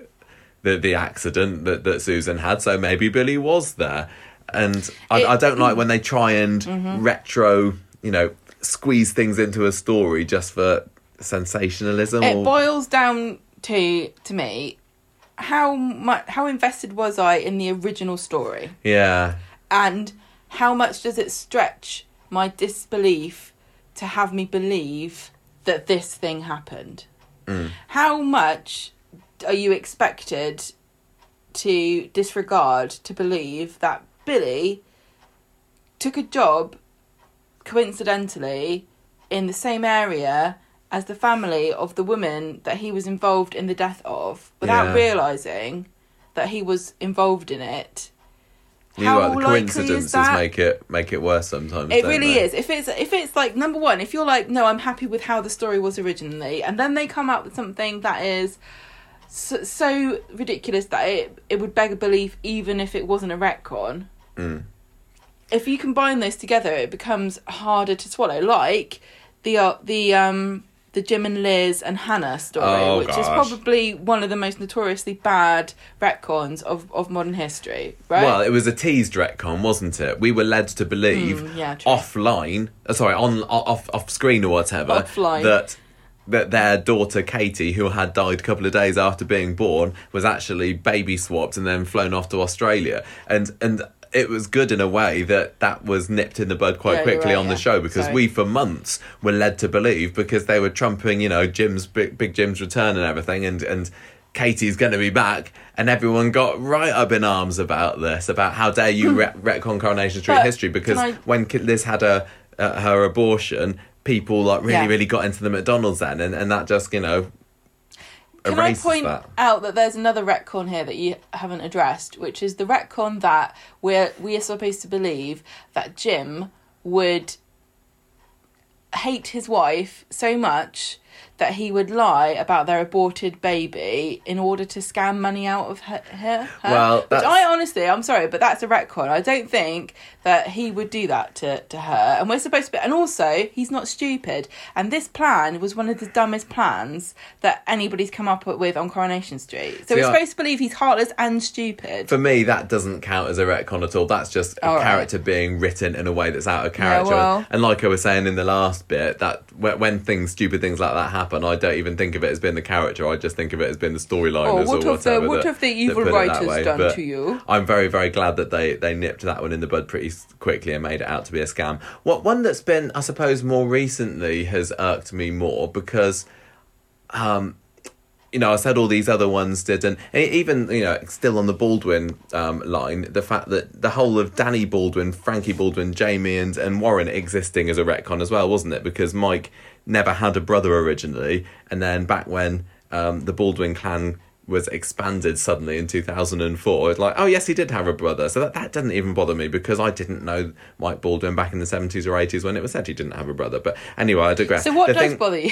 B: the, the accident that, that Susan had, so maybe Billy was there. And I,
A: It-
B: I don't like when they try and retro, you know, squeeze things into a story just for sensationalism.
A: it
B: or...
A: boils down to to me how much how invested was I in the original story?
B: Yeah,
A: and how much does it stretch my disbelief to have me believe that this thing happened? Mm. How much are you expected to disregard to believe that Billy took a job coincidentally in the same area as the family of the woman that he was involved in the death of without
B: Yeah.
A: realizing that he was involved in it
B: you
A: how
B: like the
A: likely
B: coincidences
A: is that
B: make it make it worse sometimes.
A: it really
B: they?
A: is. If it's if it's like number one, if you're like, no, I'm happy with how the story was originally, and then they come up with something that is so, so ridiculous that it it would beg a belief, even if it wasn't a retcon.
B: Mm.
A: If you combine those together, it becomes harder to swallow. Like the uh, the um the Jim and Liz and Hannah story,
B: Oh,
A: which is probably one of the most notoriously bad retcons of, of modern history, right?
B: Well, it was a teased retcon, wasn't it? We were led to believe
A: Mm, yeah,
B: offline, uh, sorry, on off off screen or whatever,
A: Offline.
B: that that their daughter Katie, who had died a couple of days after being born, was actually baby swapped and then flown off to Australia, and and. It was good in a way that that was nipped in the bud quite
A: Yeah,
B: quickly
A: right,
B: on the show because
A: Sorry.
B: we for months were led to believe because they were trumping, you know, Jim's big, big Jim's return and everything, and and Katie's going to be back, and everyone got right up in arms about this, about how dare you re- [laughs] retcon Coronation Street
A: But
B: history because
A: I-
B: when Liz had a uh, her abortion, people like really
A: Yeah.
B: really got into the McDonald's then, and and that just you know
A: Can I point
B: that.
A: out that there's another retcon here that you haven't addressed, which is the retcon that we're we are supposed to believe that Jim would hate his wife so much that he would lie about their aborted baby in order to scam money out of her. her, her.
B: Well,
A: which I honestly, I'm sorry, but that's a retcon. I don't think that he would do that to, to her. And we're supposed to be, and also, he's not stupid. And this plan was one of the dumbest plans that anybody's come up with on Coronation Street. So
B: See,
A: we're
B: I-
A: supposed to believe he's heartless and stupid.
B: For me, that doesn't count as a retcon at all. That's just a
A: All right.
B: character being written in a way that's out of character.
A: well-
B: And like I was saying in the last bit, that when, when things, stupid things like that happen, I don't even think of it as being the character. I just think of it as being the storyline.
A: Oh,
B: or
A: what have the- what
B: that-
A: have the evil
B: put it that
A: writers done
B: But
A: to you?
B: I'm very, very glad that they they nipped that one in the bud pretty quickly and made it out to be a scam. What one that's been, I suppose, more recently has irked me more because um, you know, I said all these other ones did, and even you know, still on the Baldwin um, line, the fact that the whole of Danny Baldwin, Frankie Baldwin, Jamie, and and Warren existing as a retcon as well, wasn't it? Because Mike never had a brother originally, and then back when um, the Baldwin clan was expanded suddenly in 2004 it's like oh yes he did have a brother. So that, that doesn't even bother me because i didn't know mike baldwin back in the 70s or 80s when it was said he didn't have a brother. But anyway i digress.
A: So what
B: The
A: does
B: thing-
A: bother you?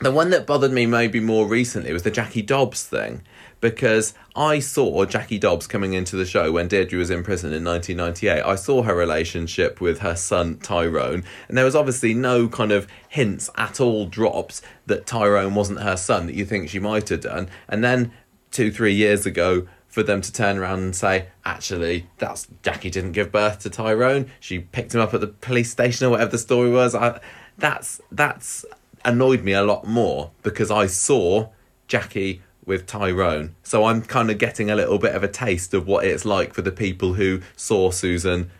B: The one that bothered me maybe more recently was the Jackie Dobbs thing. Because I saw Jackie Dobbs coming into the show when Deirdre was in prison in 1998. I saw her relationship with her son Tyrone, and there was obviously no kind of hints at all dropped that Tyrone wasn't her son that you think she might have done. And then two, three years ago, for them to turn around and say, actually, that's Jackie didn't give birth to Tyrone. She picked him up at the police station or whatever the story was. I, that's that's annoyed me a lot more because I saw Jackie with Tyrone. So I'm kind of getting a little bit of a taste of what it's like for the people who saw Susan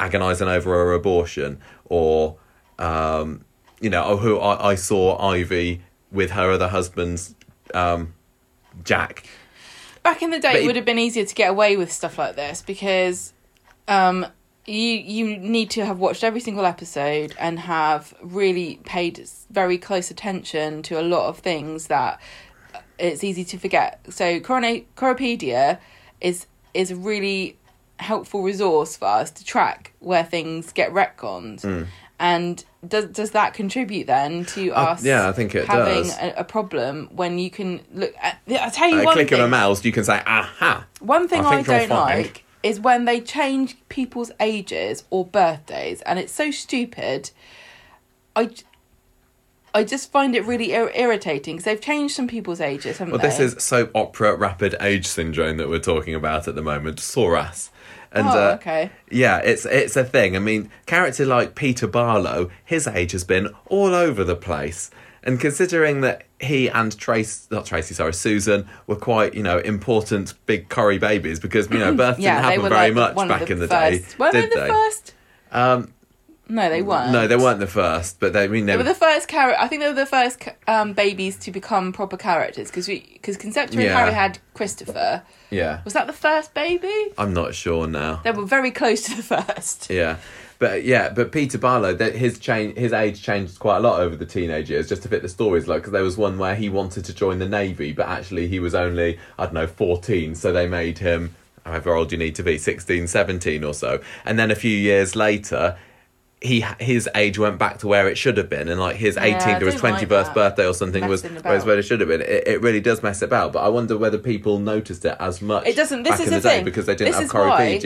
B: agonising over her abortion or um, you know, or who I, I saw Ivy with her other husband's um, Jack.
A: Back in the day,
B: But
A: it
B: it-
A: would have been easier to get away with stuff like this because um, you you need to have watched every single episode and have really paid very close attention to a lot of things that it's easy to forget. So, Corona- Coropedia is is a really helpful resource for us to track where things get retconned.
B: Hmm.
A: And does does that contribute then to
B: Uh,
A: us?
B: yeah, I think it
A: having
B: does.
A: A, a problem when you can look. At, I tell you
B: a
A: one
B: click
A: thing.
B: of a mouse, you can say, aha.
A: One thing
B: I
A: I, don't like is when they change people's ages or birthdays, and it's so stupid. I, I just find it really ir- irritating because they've changed some people's ages, haven't
B: Well,
A: they?
B: this is soap opera rapid age syndrome that we're talking about at the moment. SORAS. And
A: Oh,
B: uh,
A: okay.
B: yeah, it's it's a thing. I mean, character like Peter Barlow, his age has been all over the place. And considering that he and Trace, not Tracy, sorry, Susan, were quite, you know, important big Corrie babies because, you know, [laughs] birth
A: Yeah,
B: didn't happen very
A: like
B: much back in the
A: first.
B: day.
A: Were
B: did
A: they the first?
B: Um,
A: No, they weren't.
B: no, they weren't the first, but they, I mean, they,
A: They were the first character. I think they were the first um, babies to become proper characters because because Concepta and
B: Yeah.
A: Harry had Christopher.
B: yeah.
A: Was that the first baby?
B: I'm not sure now.
A: They were very close to the [laughs] first.
B: Yeah, but yeah, but Peter Barlow, that his change, his age changed quite a lot over the teenage years, just to fit the stories. Like, because there was one where he wanted to join the navy, but actually he was only I don't know fourteen, so they made him however old you need to be 16 17 or so and then a few years later he his age went back to where it should have been and like his
A: Yeah, I
B: 18th or his
A: don't like
B: 21st birthday or something was whereas where it should have been it, it really does mess it about but i wonder whether people noticed it as much
A: It doesn't- this is
B: in the,
A: the
B: day
A: thing.
B: because they didn't
A: This
B: have
A: is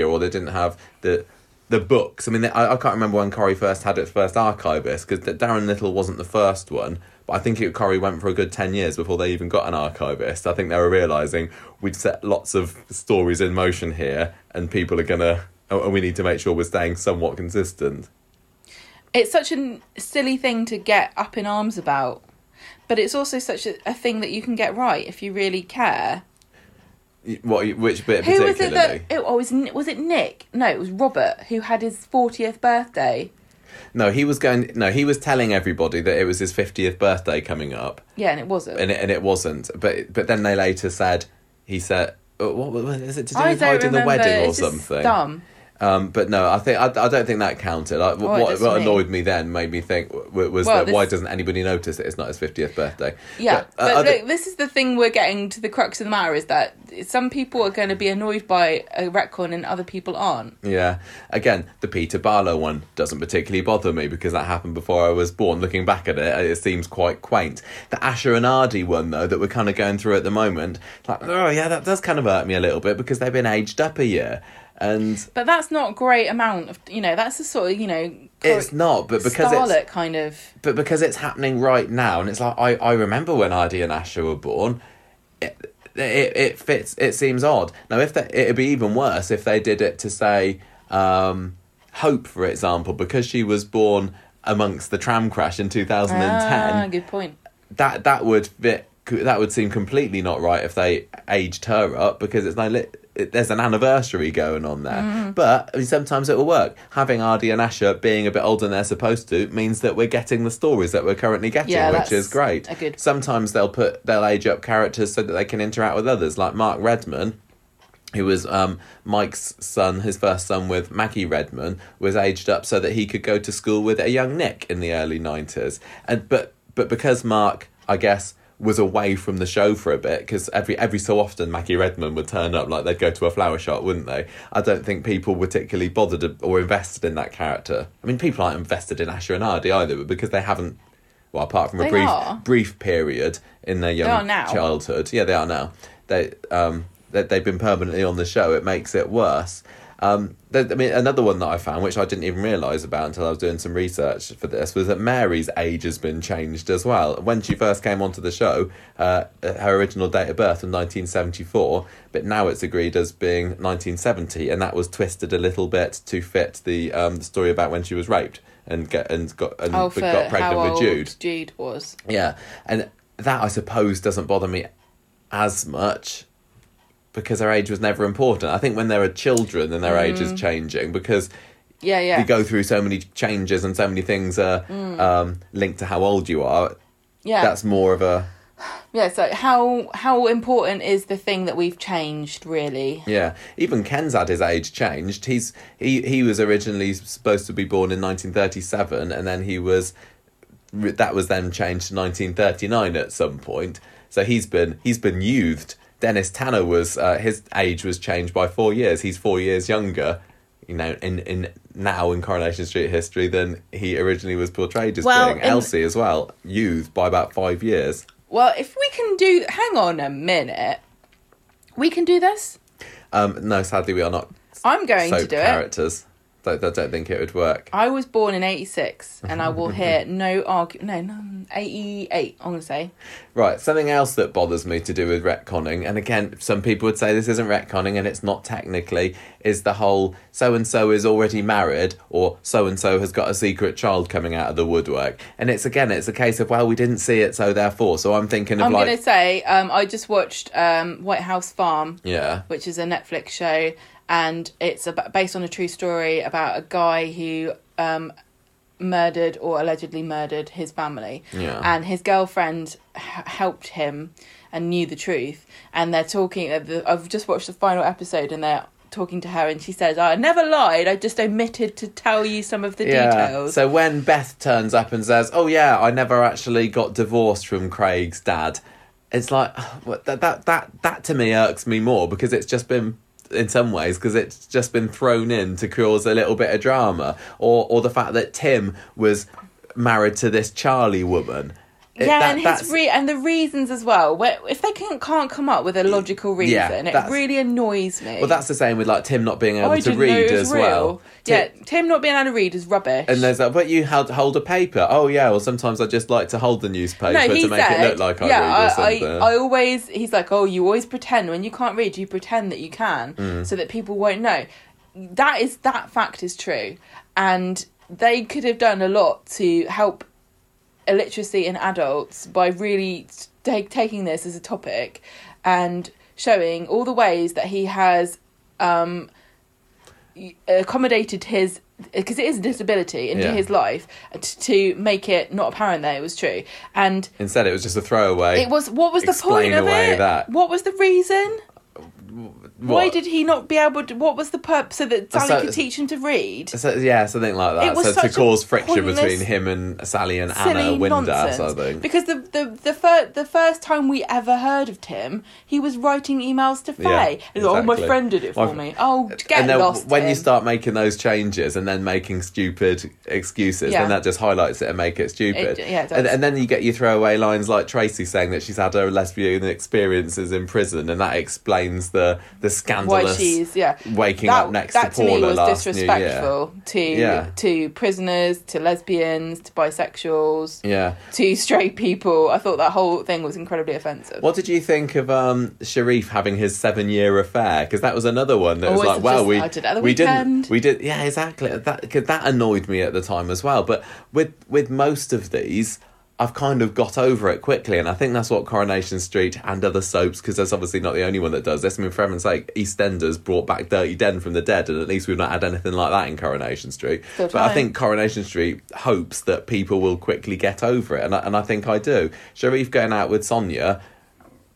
B: or they didn't have the the books. I mean, I, I can't remember when Corrie first had its first archivist because Darren Little wasn't the first one, but I think it, Corrie went for a good 10 years before they even got an archivist. I think they were realising we'd set lots of stories in motion here and people are going to, and we need to make sure we're staying somewhat consistent.
A: It's such a silly thing to get up in arms about, but it's also such a, a thing that you can get right if you really care.
B: What, which bit
A: Who was it that? It, oh, was, was it Nick? No, it was Robert who had his fortieth birthday.
B: No, he was going. No, he was telling everybody that it was his fiftieth birthday coming up,
A: Yeah, and it wasn't.
B: and it, and it wasn't. But but then they later said he said, uh, "What was it to do
A: I
B: with hiding the wedding or
A: it's
B: something?"
A: Dumb.
B: Um, but no, I think I, I don't think that counted. I,
A: Oh,
B: what what annoyed me then made me think w- was
A: Well,
B: that why doesn't anybody notice that it's not his fiftieth birthday?
A: Yeah,
B: But, uh,
A: but, look, this is the thing we're getting to the crux of the matter is that some people are going to be annoyed by a retcon and other people aren't.
B: Yeah. Again, the Peter Barlow one doesn't particularly bother me because that happened before I was born. Looking back at it, it seems quite quaint. The Asha and Aadi one, though, that we're kind of going through at the moment, like, oh yeah, that does kind of hurt me a little bit because they've been aged up a year. And
A: But that's not a great amount of, you know, that's the sort of, you know,
B: it's not, but because it's
A: kind of.
B: but because it's happening right now, and it's like I, I remember when Aadi and Asha were born. It, it it fits. It seems odd. Now, if they, it'd be even worse if they did it to say um, Hope, for example, because she was born amongst the tram crash in two thousand and ten.
A: Ah, good point.
B: That that would fit. That would seem completely not right if they aged her up because it's no. It, there's an anniversary going on there,
A: Mm.
B: but I mean, sometimes it will work. Having Aadi and Asha being a bit older than they're supposed to means that we're getting the stories that we're currently getting,
A: Yeah,
B: which is great.
A: good-
B: Sometimes they'll put they'll age up characters so that they can interact with others, like Mark Redman who was um, Mike's son, his first son with Maggie Redman, was aged up so that he could go to school with a young Nick in the early nineties. And but but because Mark, I guess, was away from the show for a bit, because every every so often Maggie Redman would turn up, like they'd go to a flower shop, wouldn't they? I don't think people were particularly bothered or invested in that character. I mean, people aren't invested in Asha and Aadi either, but because they haven't. Well, apart from a brief
A: are.
B: brief period in their young childhood, yeah, they are now. They um that they've been permanently on the show. It makes it worse. Um, th- I mean, another one that I found, which I didn't even realise about until I was doing some research for this, was that Mary's age has been changed as well. When she first came onto the show, uh, her original date of birth was 1974, but now it's agreed as being 1970, and that was twisted a little bit to fit the um, the story about when she was raped and get and got and
A: Oh,
B: got pregnant with Jude.
A: Jude was.
B: Yeah, and that I suppose doesn't bother me as much because their age was never important. I think when there are children, then their age is
A: Mm.
B: changing because
A: Yeah, yeah.
B: you go through so many changes and so many things are um, linked to how old you are.
A: Mm. yeah.
B: That's more of a [sighs]
A: Yeah, so how how important is the thing that we've changed really?
B: yeah. Even Ken's had his age changed. He's he he was originally supposed to be born in 1937, and then he was that was then changed to 1939 at some point. So he's been he's been youthed. Dennis Tanner was uh, his age was changed by four years. He's four years younger, you know, in in now in Coronation Street history than he originally was portrayed as
A: Well,
B: being.
A: in-
B: Elsie as well, youth by about five years.
A: Well, if we can do hang on a minute. We can do this?
B: Um, no, sadly we are not
A: I'm going to do it.
B: Characters. I, don't think it would work.
A: I was born in 86 and I will hear [laughs] no argu- no, no 88, I'm going to say.
B: Right, something else that bothers me to do with retconning, and again, some people would say this isn't retconning and it's not technically, is the whole so and so is already married or so and so has got a secret child coming out of the woodwork. And it's again, it's a case of, well, we didn't see it, so therefore. So I'm thinking of
A: I'm
B: like.
A: going to say, um, I just watched um, White House Farm,
B: Yeah.
A: which is a Netflix show, and it's about, based on a true story about a guy who um, murdered or allegedly murdered his family.
B: Yeah.
A: And his girlfriend h- helped him and knew the truth. And they're talking, uh, the- I've just watched the final episode and they're talking to her and she says, I never lied, I just omitted to tell you some of the details.
B: So when Beth turns up and says, "Oh yeah, I never actually got divorced from Craig's dad," it's like [sighs] what- that that that that to me irks me more because it's just been in some ways because it's just been thrown in to cause a little bit of drama or or the fact that Tim was married to this Charlie woman. It-
A: yeah,
B: that-
A: and his re- and the reasons as well. Where if they can't can't come up with a logical reason,
B: Yeah,
A: it really annoys me.
B: well, that's the same with like Tim not being able
A: I
B: to read as
A: real.
B: well.
A: Yeah,
B: Tim-
A: not being able to read is rubbish.
B: And there's like, but you held, hold a paper. Oh yeah, well sometimes I just like to hold the newspaper
A: no,
B: to make
A: said,
B: it look like I
A: yeah,
B: read or
A: I,
B: something.
A: I, I always, he's like, oh, you always pretend when you can't read, you pretend that you can,
B: Mm.
A: so that people won't know. That is that fact is true, and they could have done a lot to help illiteracy in adults by really take, taking this as a topic and showing all the ways that he has um, accommodated his because it is a disability into
B: Yeah.
A: his life t- to make it not apparent that it was true and
B: Instead, it was just a throwaway.
A: it was what was the point of it
B: that.
A: what was the reason why
B: What?
A: did he not be able to what was the purpose so that Sally
B: So-
A: could teach him to read
B: So, yeah, something like that.
A: It was
B: So to
A: such a
B: cause friction
A: pointless,
B: between him and Sally and Anna
A: silly
B: Windass,
A: nonsense.
B: I think.
A: Because the the the, fir- the first time we ever heard of Tim, he was writing emails to
B: Yeah,
A: Faye. Oh, my
B: exactly.
A: friend did it for
B: My-
A: me. Oh, get
B: and then
A: lost.
B: when you
A: Tim.
B: start making those changes and then making stupid excuses,
A: Yeah.
B: then that just highlights it and make it stupid.
A: It- yeah, it does.
B: and, and then you get your throwaway lines like Tracy saying that she's had her lesbian experiences in prison, and that explains the the
A: why
B: scandalous
A: she's yeah
B: waking
A: that,
B: up next
A: that
B: to
A: to me
B: Paula
A: was
B: last
A: disrespectful to
B: Yeah.
A: to prisoners, to lesbians, to bisexuals,
B: Yeah.
A: to straight people. I thought that whole thing was incredibly offensive.
B: What did you think of um, Sharif having his seven-year affair? Because that was another one that was
A: Always
B: like, well, we
A: did it at the
B: we
A: weekend.
B: didn't, we did, yeah, exactly. That that annoyed me at the time as well. But with with most of these, I've kind of got over it quickly, and I think that's what Coronation Street and other soaps, because that's obviously not the only one that does this. I mean, for heaven's sake, EastEnders brought back Dirty Den from the dead, and at least we've not had anything like that in Coronation Street.
A: Still
B: but I think Coronation Street hopes that people will quickly get over it, and I, and I think I do. Sharif going out with Sonia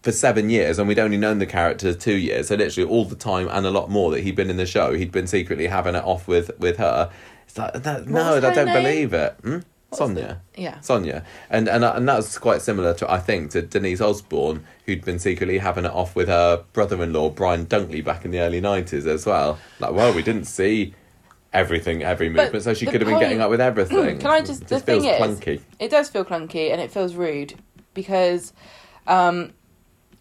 B: for seven years, and we'd only known the character two years. So literally all the time and a lot more that he'd been in the show, he'd been secretly having it off with with her. It's like that, no, I don't
A: name?
B: believe it. Hmm? Sonia.
A: yeah.
B: Sonia, and and and that was quite similar to I think to Denise Osbourne, who'd been secretly having it off with her brother-in-law Brian Dunkley back in the early nineties as well. Like, well, we didn't see everything, every
A: But
B: movement, so she could have been
A: point-
B: getting up with everything. [clears throat]
A: Can I just-
B: It
A: the
B: feels
A: thing is-
B: clunky.
A: It does feel clunky and it feels rude because um,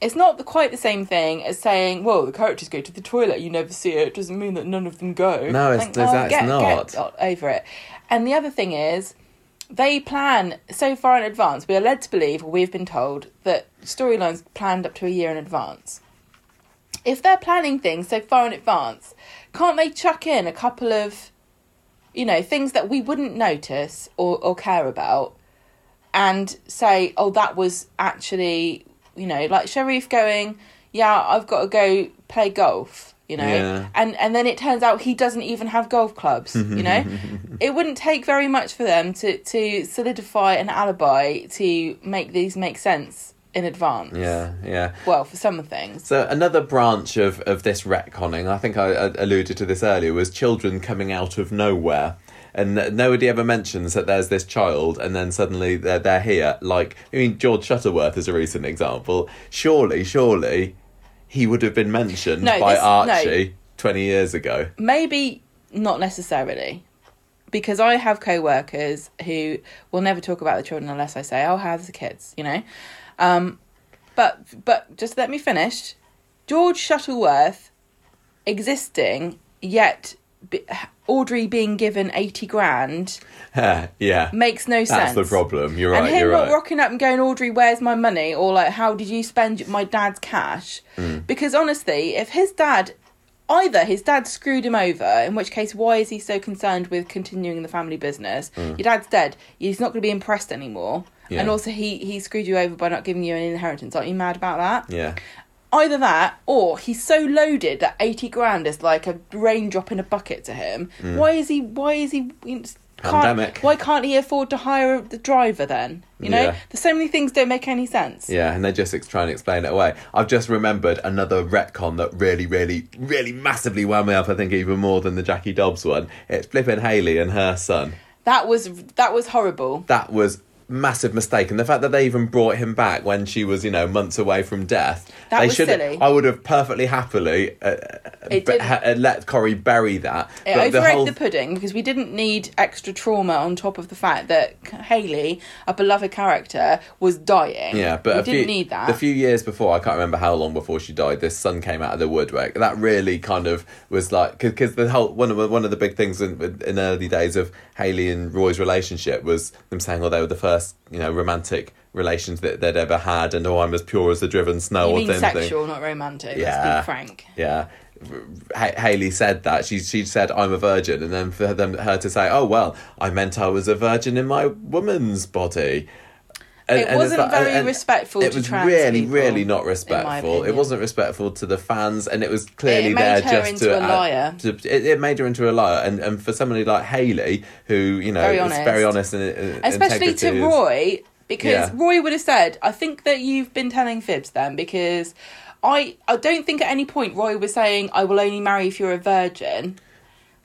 A: it's not the, quite the same thing as saying, "Well, the characters go to the toilet, you never see it." It doesn't mean that none of them go.
B: No, it's- that's
A: get,
B: not.
A: get over it. And the other thing is, they plan so far in advance. We are led to believe, or we've been told, that storylines planned up to a year in advance. If they're planning things so far in advance, can't they chuck in a couple of, you know, things that we wouldn't notice or, or care about, and say, "Oh, that was actually," you know, like Sharif going, "Yeah, I've got to go play golf." You know,
B: Yeah.
A: and and then it turns out he doesn't even have golf clubs. You know, [laughs] it wouldn't take very much for them to to solidify an alibi to make these make sense in advance.
B: Yeah, yeah.
A: Well, for some things.
B: So another branch of, of this retconning, I think I, I alluded to this earlier, was children coming out of nowhere. And nobody ever mentions that there's this child, and then suddenly they're, they're here. Like, I mean, George Shuttleworth is a recent example. Surely, surely, he would have been mentioned
A: No,
B: by
A: this- no.
B: Archie 20 years ago.
A: Maybe not necessarily. Because I have co workers who will never talk about the children unless I say, Oh, how's the kids? You know? Um, but but just let me finish. George Shuttleworth existing, yet Audrey being given eighty grand [laughs]
B: yeah.
A: makes no
B: That's
A: sense.
B: That's the problem. You're right.
A: and him
B: You're
A: not
B: right.
A: rocking up and going, Audrey, where's my money? Or like, how did you spend my dad's cash?
B: Hmm.
A: Because honestly, if his dad, either his dad screwed him over, in which case, why is he so concerned with continuing the family business? Your dad's dead. He's not going to be impressed anymore.
B: Yeah.
A: And also, he he screwed you over by not giving you an inheritance. Aren't you mad about that?
B: Yeah.
A: Either that, or he's so loaded that eighty grand is like a raindrop in a bucket to him. Why is he? Why is he? Can't,
B: Hmm. Pandemic.
A: Why can't he afford to hire the driver then? You know,
B: Yeah.
A: there's so many things don't make any sense.
B: Yeah, and they just ex- try and explain it away. I've just remembered another retcon that really, really, really massively wound me up. I think even more than the Jackie Dobbs one. It's flipping Hayley and her son.
A: That was that was horrible.
B: That was massive mistake, and the fact that they even brought him back when she was, you know, months away from death.
A: That
B: they
A: was
B: should.
A: silly.
B: I would have perfectly happily uh, be- ha- uh, let Corrie bury that.
A: It
B: But the whole
A: the pudding because we didn't need extra trauma on top of the fact that Hayley, a beloved character, was dying.
B: Yeah, but
A: we
B: a
A: didn't
B: few,
A: need that.
B: The few years before, I can't remember how long before she died. This son came out of the woodwork. That really kind of was like because the whole one of the- one of the big things in, in early days of Hayley and Roy's relationship was them saying, "Oh, they were the first you know romantic relations that they'd ever had," and "Oh, I'm as pure as the driven snow."
A: you
B: or
A: mean
B: thin thing.
A: sexual, not romantic.
B: Yeah.
A: Let's be frank.
B: Yeah. Ha- Hayley said that she she said I'm a virgin, and then for them her to say, "Oh well, I meant I was a virgin in my woman's body." And-
A: It
B: and
A: wasn't
B: like-
A: very
B: and
A: respectful
B: It
A: to
B: was really, really not respectful. It wasn't respectful to the fans, and it was clearly
A: It made
B: there
A: her
B: just
A: into
B: to
A: a
B: add-
A: liar.
B: to- it, it made her into a liar, and and for somebody like Hayley, who you know
A: Very
B: is very honest and, and
A: especially to
B: is-
A: Roy because
B: Yeah.
A: Roy would have said, "I think that you've been telling fibs then because I I don't think at any point Roy was saying I will only marry if you're a virgin."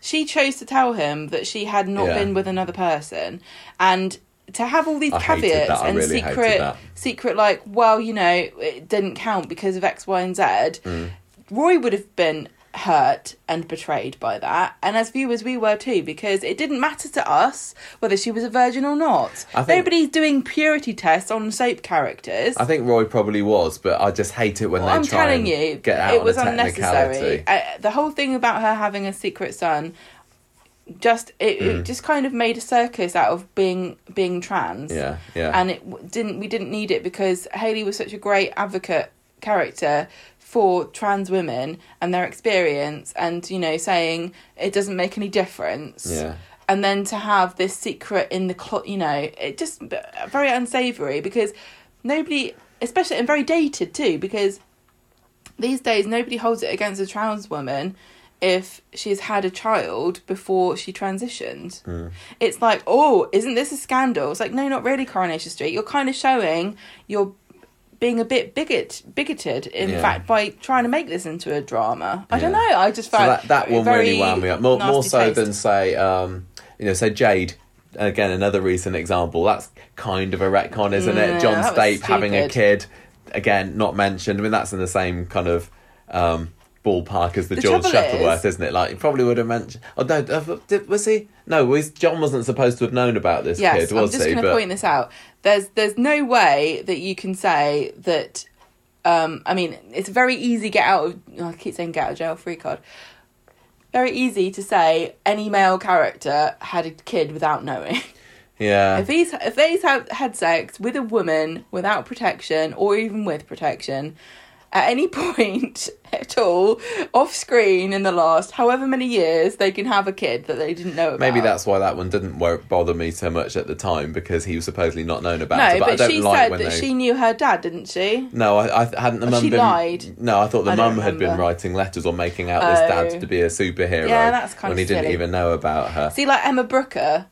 A: She chose to tell him that she had not
B: Yeah.
A: been with another person and to have all these
B: I
A: caveats.
B: I
A: and
B: really
A: secret secret like well you know it didn't count because of X Y and Z
B: Mm.
A: Roy would have been hurt and betrayed by that, and as viewers, we were too, because it didn't matter to us whether she was a virgin or not.
B: Think-
A: Nobody's doing purity tests on soap characters.
B: I think Roy probably was, but I just hate it when
A: Well,
B: they
A: I'm
B: try
A: telling you,
B: get out
A: it was unnecessary.
B: technicality.
A: Uh, the whole thing about her having a secret son, just it,
B: Mm.
A: it just kind of made a circus out of being being trans.
B: Yeah, yeah.
A: and it didn't. We didn't need it because Hayley was such a great advocate character for trans women and their experience, and you know, saying it doesn't make any difference.
B: Yeah.
A: And then to have this secret in the clo you know, it just very unsavory because nobody, especially and very dated too, because these days nobody holds it against a trans woman if she's had a child before she transitioned.
B: Hmm.
A: It's like, oh, isn't this a scandal? It's like, no, not really, Coronation Street. You're kind of showing you're being a bit bigot bigoted, in
B: Yeah.
A: fact, by trying to make this into a drama. I don't know. I just
B: So that that one
A: very
B: really wound me up more more so
A: taste.
B: than say um, you know say Jade. Again, another recent example. That's kind of a retcon, isn't
A: Yeah,
B: it? John Stape having a kid. Again, not mentioned. I mean, that's in the same kind of um, ballpark as the,
A: The
B: George Shuttleworth,
A: is-
B: isn't it? Like, he probably would have mentioned. Oh no, uh, did, was he? No, was John wasn't supposed to have known about this
A: Yes,
B: kid,
A: I'm
B: was
A: just
B: he?
A: going to
B: But
A: point this out. There's there's no way that you can say that. Um, I mean, it's very easy get out of. oh, I keep saying get out of jail free card. Very easy to say any male character had a kid without knowing.
B: yeah,
A: if he's if they's had sex with a woman without protection or even with protection at any [laughs] point at all off screen in the last however many years they can have a kid that they didn't know about.
B: Maybe that's why that one didn't bother me so much at the time because he was supposedly not known about
A: no,
B: it. But, I
A: but
B: don't
A: she
B: like
A: said
B: when
A: that
B: they.
A: she knew her dad, didn't she?
B: No, I, I hadn't the
A: Oh,
B: mum
A: she
B: been.
A: lied?
B: No, I thought the
A: I
B: mum had been writing letters or making out this
A: Oh.
B: dad to be a superhero.
A: Yeah, that's kinda
B: when he didn't even know about her.
A: See, like Emma Brooker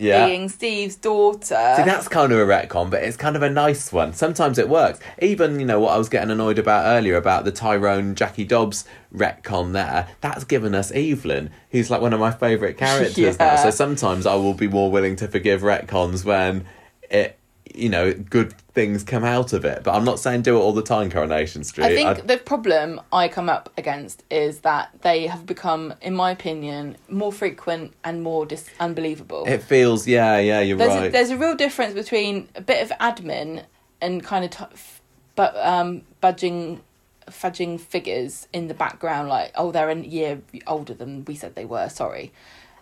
B: yeah.
A: being Steve's daughter.
B: See, that's kind of a retcon, but it's kind of a nice one. Sometimes it works. Even, you know, what I was getting annoyed about earlier about the Tyrone Jackie Dobbs retcon there, that's given us Evelyn, who's like one of my favourite [laughs] characters now. So sometimes I will be more willing to forgive retcons when it, you know, good things come out of it. But I'm not saying do it all the time, Coronation Street.
A: I think
B: I'd-
A: the problem I come up against is that they have become, in my opinion, more frequent and more dis- unbelievable.
B: It feels, yeah, yeah, you're
A: there's
B: right.
A: a, there's a real difference between a bit of admin and kind of t- f- but um budging fudging figures in the background, like oh they're a year older than we said they were. Sorry,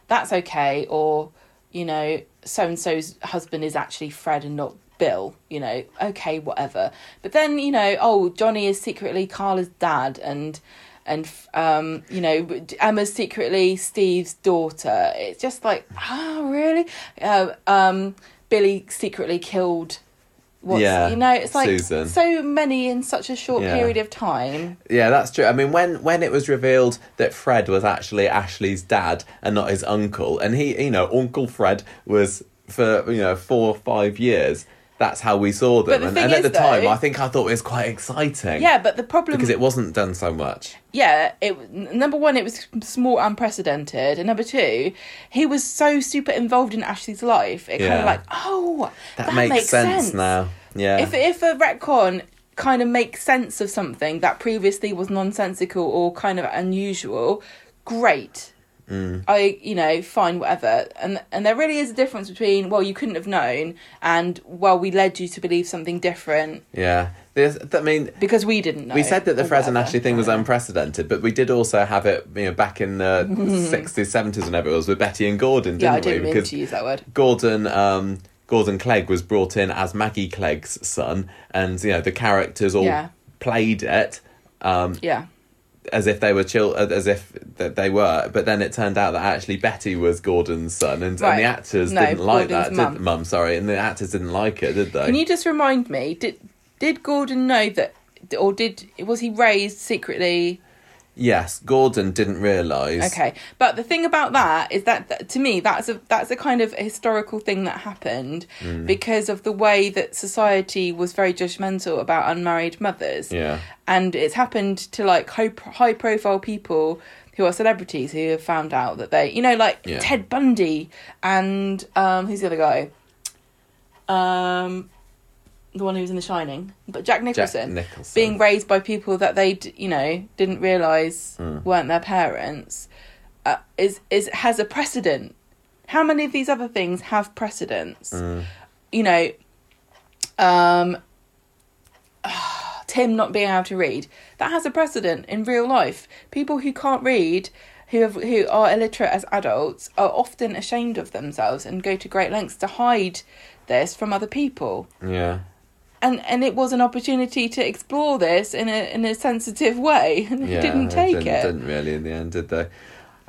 A: that's okay. Or you know, so and so's husband is actually Fred and not Bill. You know, okay, whatever. But then you know, oh Johnny is secretly Carla's dad, and and um, you know Emma's secretly Steve's daughter. It's just like, oh really? Uh, um, Billy secretly killed. What's,
B: Yeah,
A: you know, it's like
B: Susan.
A: so many in such a short
B: Yeah.
A: period of time.
B: Yeah, that's true. I mean, when when it was revealed that Fred was actually Ashley's dad and not his uncle, and he, you know, Uncle Fred was for you know four or five years. That's how we saw them,
A: the
B: and, and at the time,
A: though-
B: I think I thought it was quite exciting.
A: Yeah, but the problem
B: because it wasn't done so much.
A: yeah, it number one, it was more unprecedented, and number two, he was so super involved in Ashley's life. It kind of like, oh,
B: That, makes, sense, now. Yeah,
A: If if a retcon kind of makes sense of something that previously was nonsensical or kind of unusual, great.
B: Mm.
A: I you know fine whatever and and there really is a difference between well you couldn't have known and well we led you to believe something different
B: yeah. There's, I mean,
A: because we didn't know.
B: we said that the
A: or
B: Fred and. Ashley thing was unprecedented, but we did also have it, you know, back in the [laughs] sixties, seventies, whenever it was with Betty and Gordon, didn't
A: Yeah, I didn't mean
B: Because
A: to use that word.
B: Gordon um, Gordon Clegg was brought in as Maggie Clegg's son, and you know the characters all
A: Yeah.
B: played it um,
A: Yeah.
B: As if they were chill, as if that they were. But then it turned out that actually Betty was Gordon's son, and, and the actors
A: No,
B: didn't like
A: Gordon's
B: that. Did, mum, sorry, and the actors didn't like it, did they?
A: Can you just remind me? Did did Gordon know that, or did was he raised secretly?
B: Yes, Gordon didn't realise.
A: Okay, but the thing about that is that, that to me that's a that's a kind of historical thing that happened
B: Mm.
A: because of the way that society was very judgmental about unmarried mothers.
B: Yeah.
A: and it's happened to like high high profile people who are celebrities who have found out that they you know like
B: Yeah.
A: Ted Bundy and um who's the other guy um the one who was in The Shining but Jack Nicholson
B: Nicholson.
A: being raised by people that they d- you know didn't realize
B: Hmm.
A: weren't their parents uh, is is has a precedent how many of these other things have precedents
B: Hmm.
A: you know um [sighs] Tim not being able to read. That has a precedent in real life. People who can't read, who have who are illiterate as adults, are often ashamed of themselves and go to great lengths to hide this from other people.
B: Yeah.
A: And and it was an opportunity to explore this in a in a sensitive way, [laughs] and they
B: Yeah,
A: didn't take
B: didn't,
A: it.
B: Didn't really in the end, did they?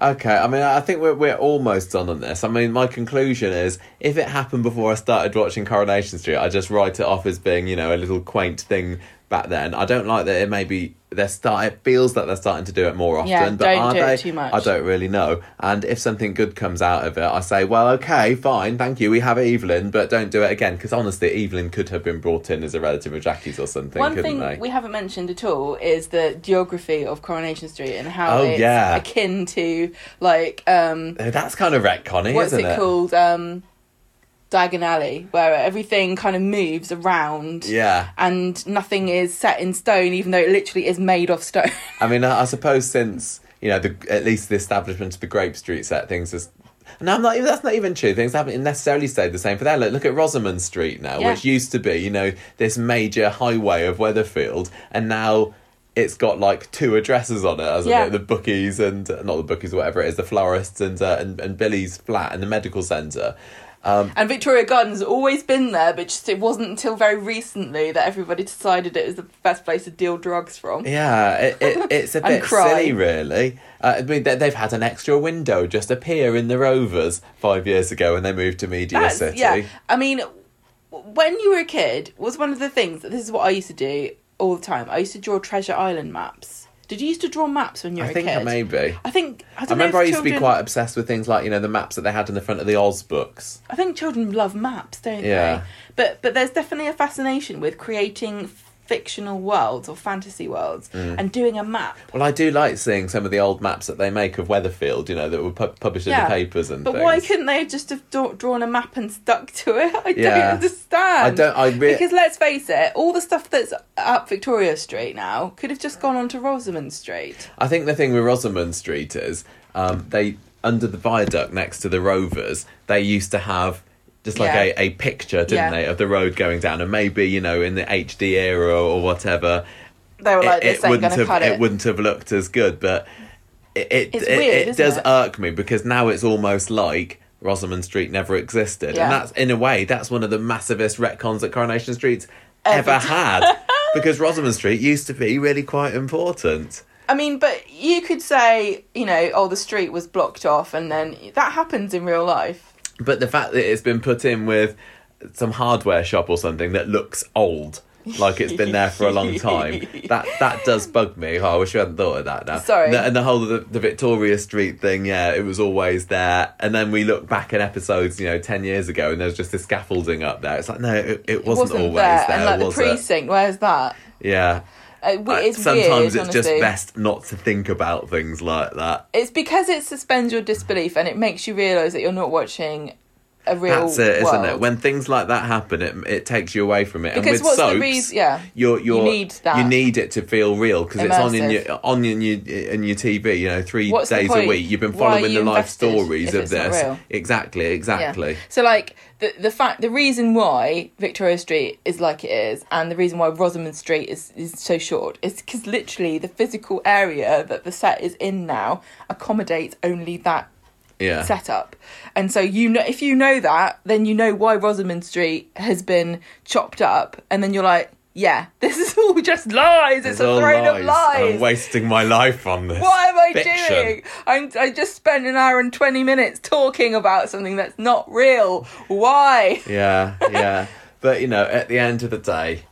B: Okay, I mean, I think we're we're almost done on this. I mean, my conclusion is, if it happened before I started watching Coronation Street, I just write it off as being, you know, a little quaint thing back then. I don't like that it maybe they're start. It feels like they're starting to do it more often,
A: Yeah,
B: but
A: don't
B: are
A: do it too much.
B: I don't really know. And if something good comes out of it, I say, well, okay, fine, thank you. We have Evelyn, but don't do it again because honestly, Evelyn could have been brought in as a relative of Jackie's or something,
A: One thing
B: they?
A: we haven't mentioned at all is the geography of Coronation Street and how
B: Oh,
A: it's
B: yeah.
A: akin to like um
B: That's kind of retconning,
A: what's
B: isn't
A: it, called um Diagon Alley, where everything kind of moves around
B: Yeah.
A: and nothing is set in stone, even though it literally is made of stone. [laughs]
B: I mean, I, I suppose since you know, the, at least the establishment of the Grape Street set things has. No, I'm not. even- That's not even true. Things haven't necessarily stayed the same for there. Look, look at Rosamond Street now,
A: Yeah.
B: which used to be, you know, this major highway of Weatherfield, and now it's got like two addresses on it, hasn't
A: Yeah.
B: it? The bookies and not the bookies, whatever it is, the florists and uh, and, and Billy's flat and the medical centre. Um,
A: and Victoria Gardens has always been there, but just it wasn't until very recently that everybody decided it was the best place to deal drugs from.
B: Yeah, it, it, [laughs] it's a bit
A: cry.
B: silly, really. Uh, I mean, they, they've had an extra window just appear in the Rovers five years ago when they moved to Media
A: That's-
B: City.
A: Yeah, I mean, when you were a kid, was one of the things. That this is what I used to do all the time. I used to draw Treasure Island maps. Did you used to draw maps when you were
B: I think
A: a kid?
B: maybe.
A: I think I,
B: I
A: don't know
B: remember I
A: if
B: used to be
A: children-
B: quite obsessed with things like you know the maps that they had in the front of the Oz books.
A: I think children love maps, don't
B: Yeah.
A: they? But but there's definitely a fascination with creating fictional worlds or fantasy worlds
B: Mm.
A: and doing a map.
B: Well, I do like seeing some of the old maps that they make of Weatherfield. You know that were pu- published in the papers and
A: But
B: things.
A: why couldn't they just have draw- drawn a map and stuck to it? [laughs] I don't understand.
B: I don't. I re-
A: Because let's face it, all the stuff that's up Victoria Street now could have just gone onto Rosamond Street.
B: I think the thing with Rosamond Street is um, they under the viaduct next to the Rovers, they used to have just like
A: Yeah.
B: a, a picture, didn't
A: Yeah.
B: they, of the road going down, and maybe you know in the HD era or whatever.
A: They were like, "This ain't
B: wouldn't have
A: cut
B: it.
A: it."
B: wouldn't have looked as good. But it it, it,
A: weird,
B: it does
A: it?
B: irk me because now it's almost like Rosamond Street never existed,
A: Yeah.
B: and that's in a way that's one of the massivest retcons that Coronation Street's ever
A: Ever.
B: had [laughs] because Rosamond Street used to be really quite important.
A: I mean, but you could say, you know, oh, the street was blocked off, and then that happens in real life.
B: But the fact that it's been put in with some hardware shop or something that looks old, like it's been there for a long time, [laughs] that that does bug me. Oh, I wish you hadn't thought of that now.
A: Sorry.
B: And the, and the whole of the, the Victoria Street thing, yeah, it was always there. And then we look back at episodes, you know, 10 years ago, and there's just this scaffolding up there. It's like, no, it, it wasn't, always there, there
A: and like the
B: it?
A: precinct, where's that?
B: Yeah.
A: W-
B: Uh, Sometimes
A: weird,
B: it's just best not to think about things like that.
A: It's because it suspends your disbelief and it makes you realise that you're not watching a real
B: That's it, isn't it? When things like that happen, it it takes you away from it.
A: Because
B: and with
A: what's the
B: soaps,
A: reason- yeah.
B: you're, you're,
A: You need that.
B: You need it to feel real because it's on in your on in your in your TV. You know, three
A: What's
B: days a week. You've been following
A: you
B: the life stories of
A: not
B: this.
A: real?
B: Exactly,
A: Yeah.
B: exactly.
A: So like the the fact the reason why Victoria Street is like it is and the reason why Rosamond Street is is so short is because literally the physical area that the set is in now accommodates only that
B: Yeah.
A: setup. And so you know if you know that, then you know why Rosamond Street has been chopped up and then you're like, yeah, [laughs] this is all just lies. It's,
B: It's
A: a throne of lies.
B: I'm wasting my life on this.
A: what am I
B: Fiction.
A: doing? I'm, I just spent an hour and 20 minutes talking about something that's not real. Why?
B: Yeah, yeah. [laughs] but you know, at the end of the day,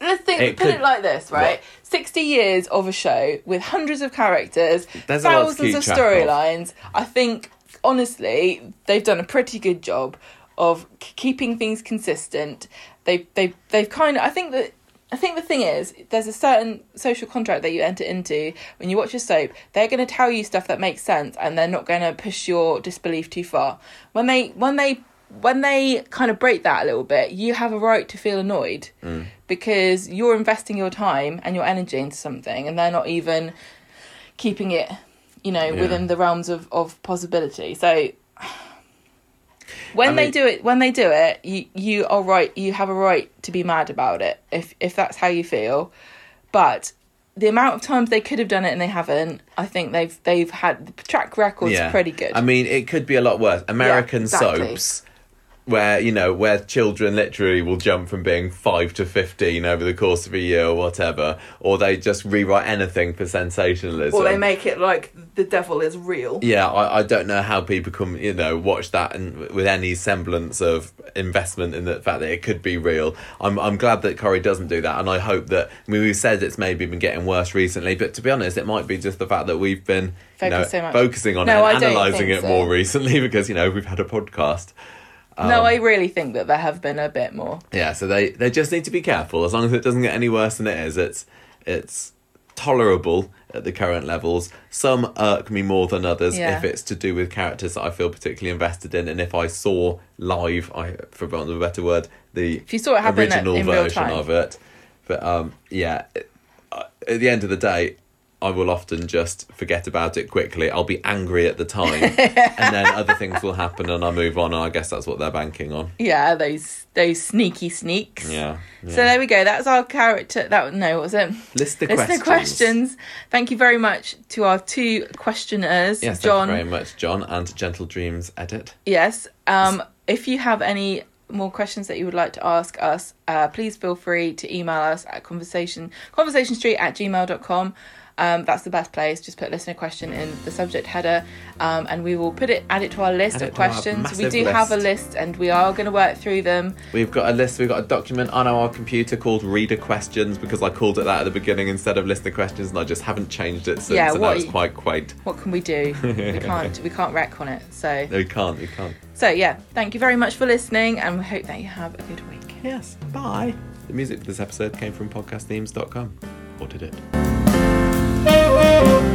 A: Let's think,
B: It
A: put
B: could-
A: it like this, right?
B: What?
A: 60 years of a show with hundreds of characters,
B: There's a lot to
A: thousands
B: keep
A: of
B: track of.
A: storylines. I think, honestly, they've done a pretty good job of keeping things consistent. They, they, they've kind of, I think that. I think the thing is, there's a certain social contract that you enter into when you watch a soap. They're going to tell you stuff that makes sense, and they're not going to push your disbelief too far. When they, when they, when they kind of break that a little bit, you have a right to feel annoyed
B: Mm.
A: because you're investing your time and your energy into something, and they're not even keeping it, you know,
B: Yeah.
A: within the realms of of possibility. So. [sighs] When
B: I
A: they
B: mean-
A: do it, when they do it, you you are right. You have a right to be mad about it if if that's how you feel. But the amount of times they could have done it and they haven't, I think they've they've had the track record's pretty good.
B: I mean, it could be a lot worse. American
A: exactly.
B: soaps, where you know, where children literally will jump from being five to fifteen over the course of a year or whatever, or they just rewrite anything for sensationalism.
A: or they make it like the devil is real.
B: yeah, I, I don't know how people can, you know, watch that and with any semblance of investment in the fact that it could be real. I'm I'm glad that Corrie doesn't do that, and I hope that. I mean, we've said it's maybe been getting worse recently, but to be honest, it might be just the fact that we've been you know,
A: so much.
B: focusing on
A: No,
B: it and analysing it
A: so.
B: more recently [laughs] because you know we've had a podcast.
A: No,
B: Um,
A: I really think that there have been a bit more.
B: Yeah, so they they just need to be careful. As long as it doesn't get any worse than it is, it's it's tolerable at the current levels. Some irk me more than others
A: Yeah.
B: if it's to do with characters that I feel particularly invested in, and if I saw live, I for want of a better word, the
A: If you saw it happen
B: original version
A: time.
B: of it. But um, yeah, it- uh, at the end of the day. I will often just forget about it quickly. I'll be angry at the time, [laughs] and then other things will happen, and I move on. And I guess that's what they're banking on.
A: Yeah, those those sneaky sneaks.
B: Yeah. yeah.
A: So there we go. That's our character. That no, what was it?
B: Listener questions.
A: List the questions. Thank you very much to our two questioners,
B: Yes,
A: John.
B: thank you very much, John, and Gentle Dreams Edit.
A: Yes. Um, if you have any more questions that you would like to ask us, uh, please feel free to email us at conversation conversationstreet at gmail.com. Um, that's the best place. Just put listener question in the subject header, um, and we will put it add it to our list
B: Add
A: of
B: it to our
A: questions. We do have a
B: list.
A: list, and we are going to work through them.
B: We've got a list, we've got a document on our computer called Reader Questions because I called it that at the beginning instead of Listener Questions and I just haven't changed it since,
A: Yeah,
B: now
A: what
B: quite quaint.
A: What can we do? we [laughs] can't. We can't retcon it. So,
B: No, you can't, you can't.
A: so yeah. Thank you very much for listening, and we hope that you have a good week.
B: Yes, bye. The music for this episode came from podcastthemes.com. Or did it? Música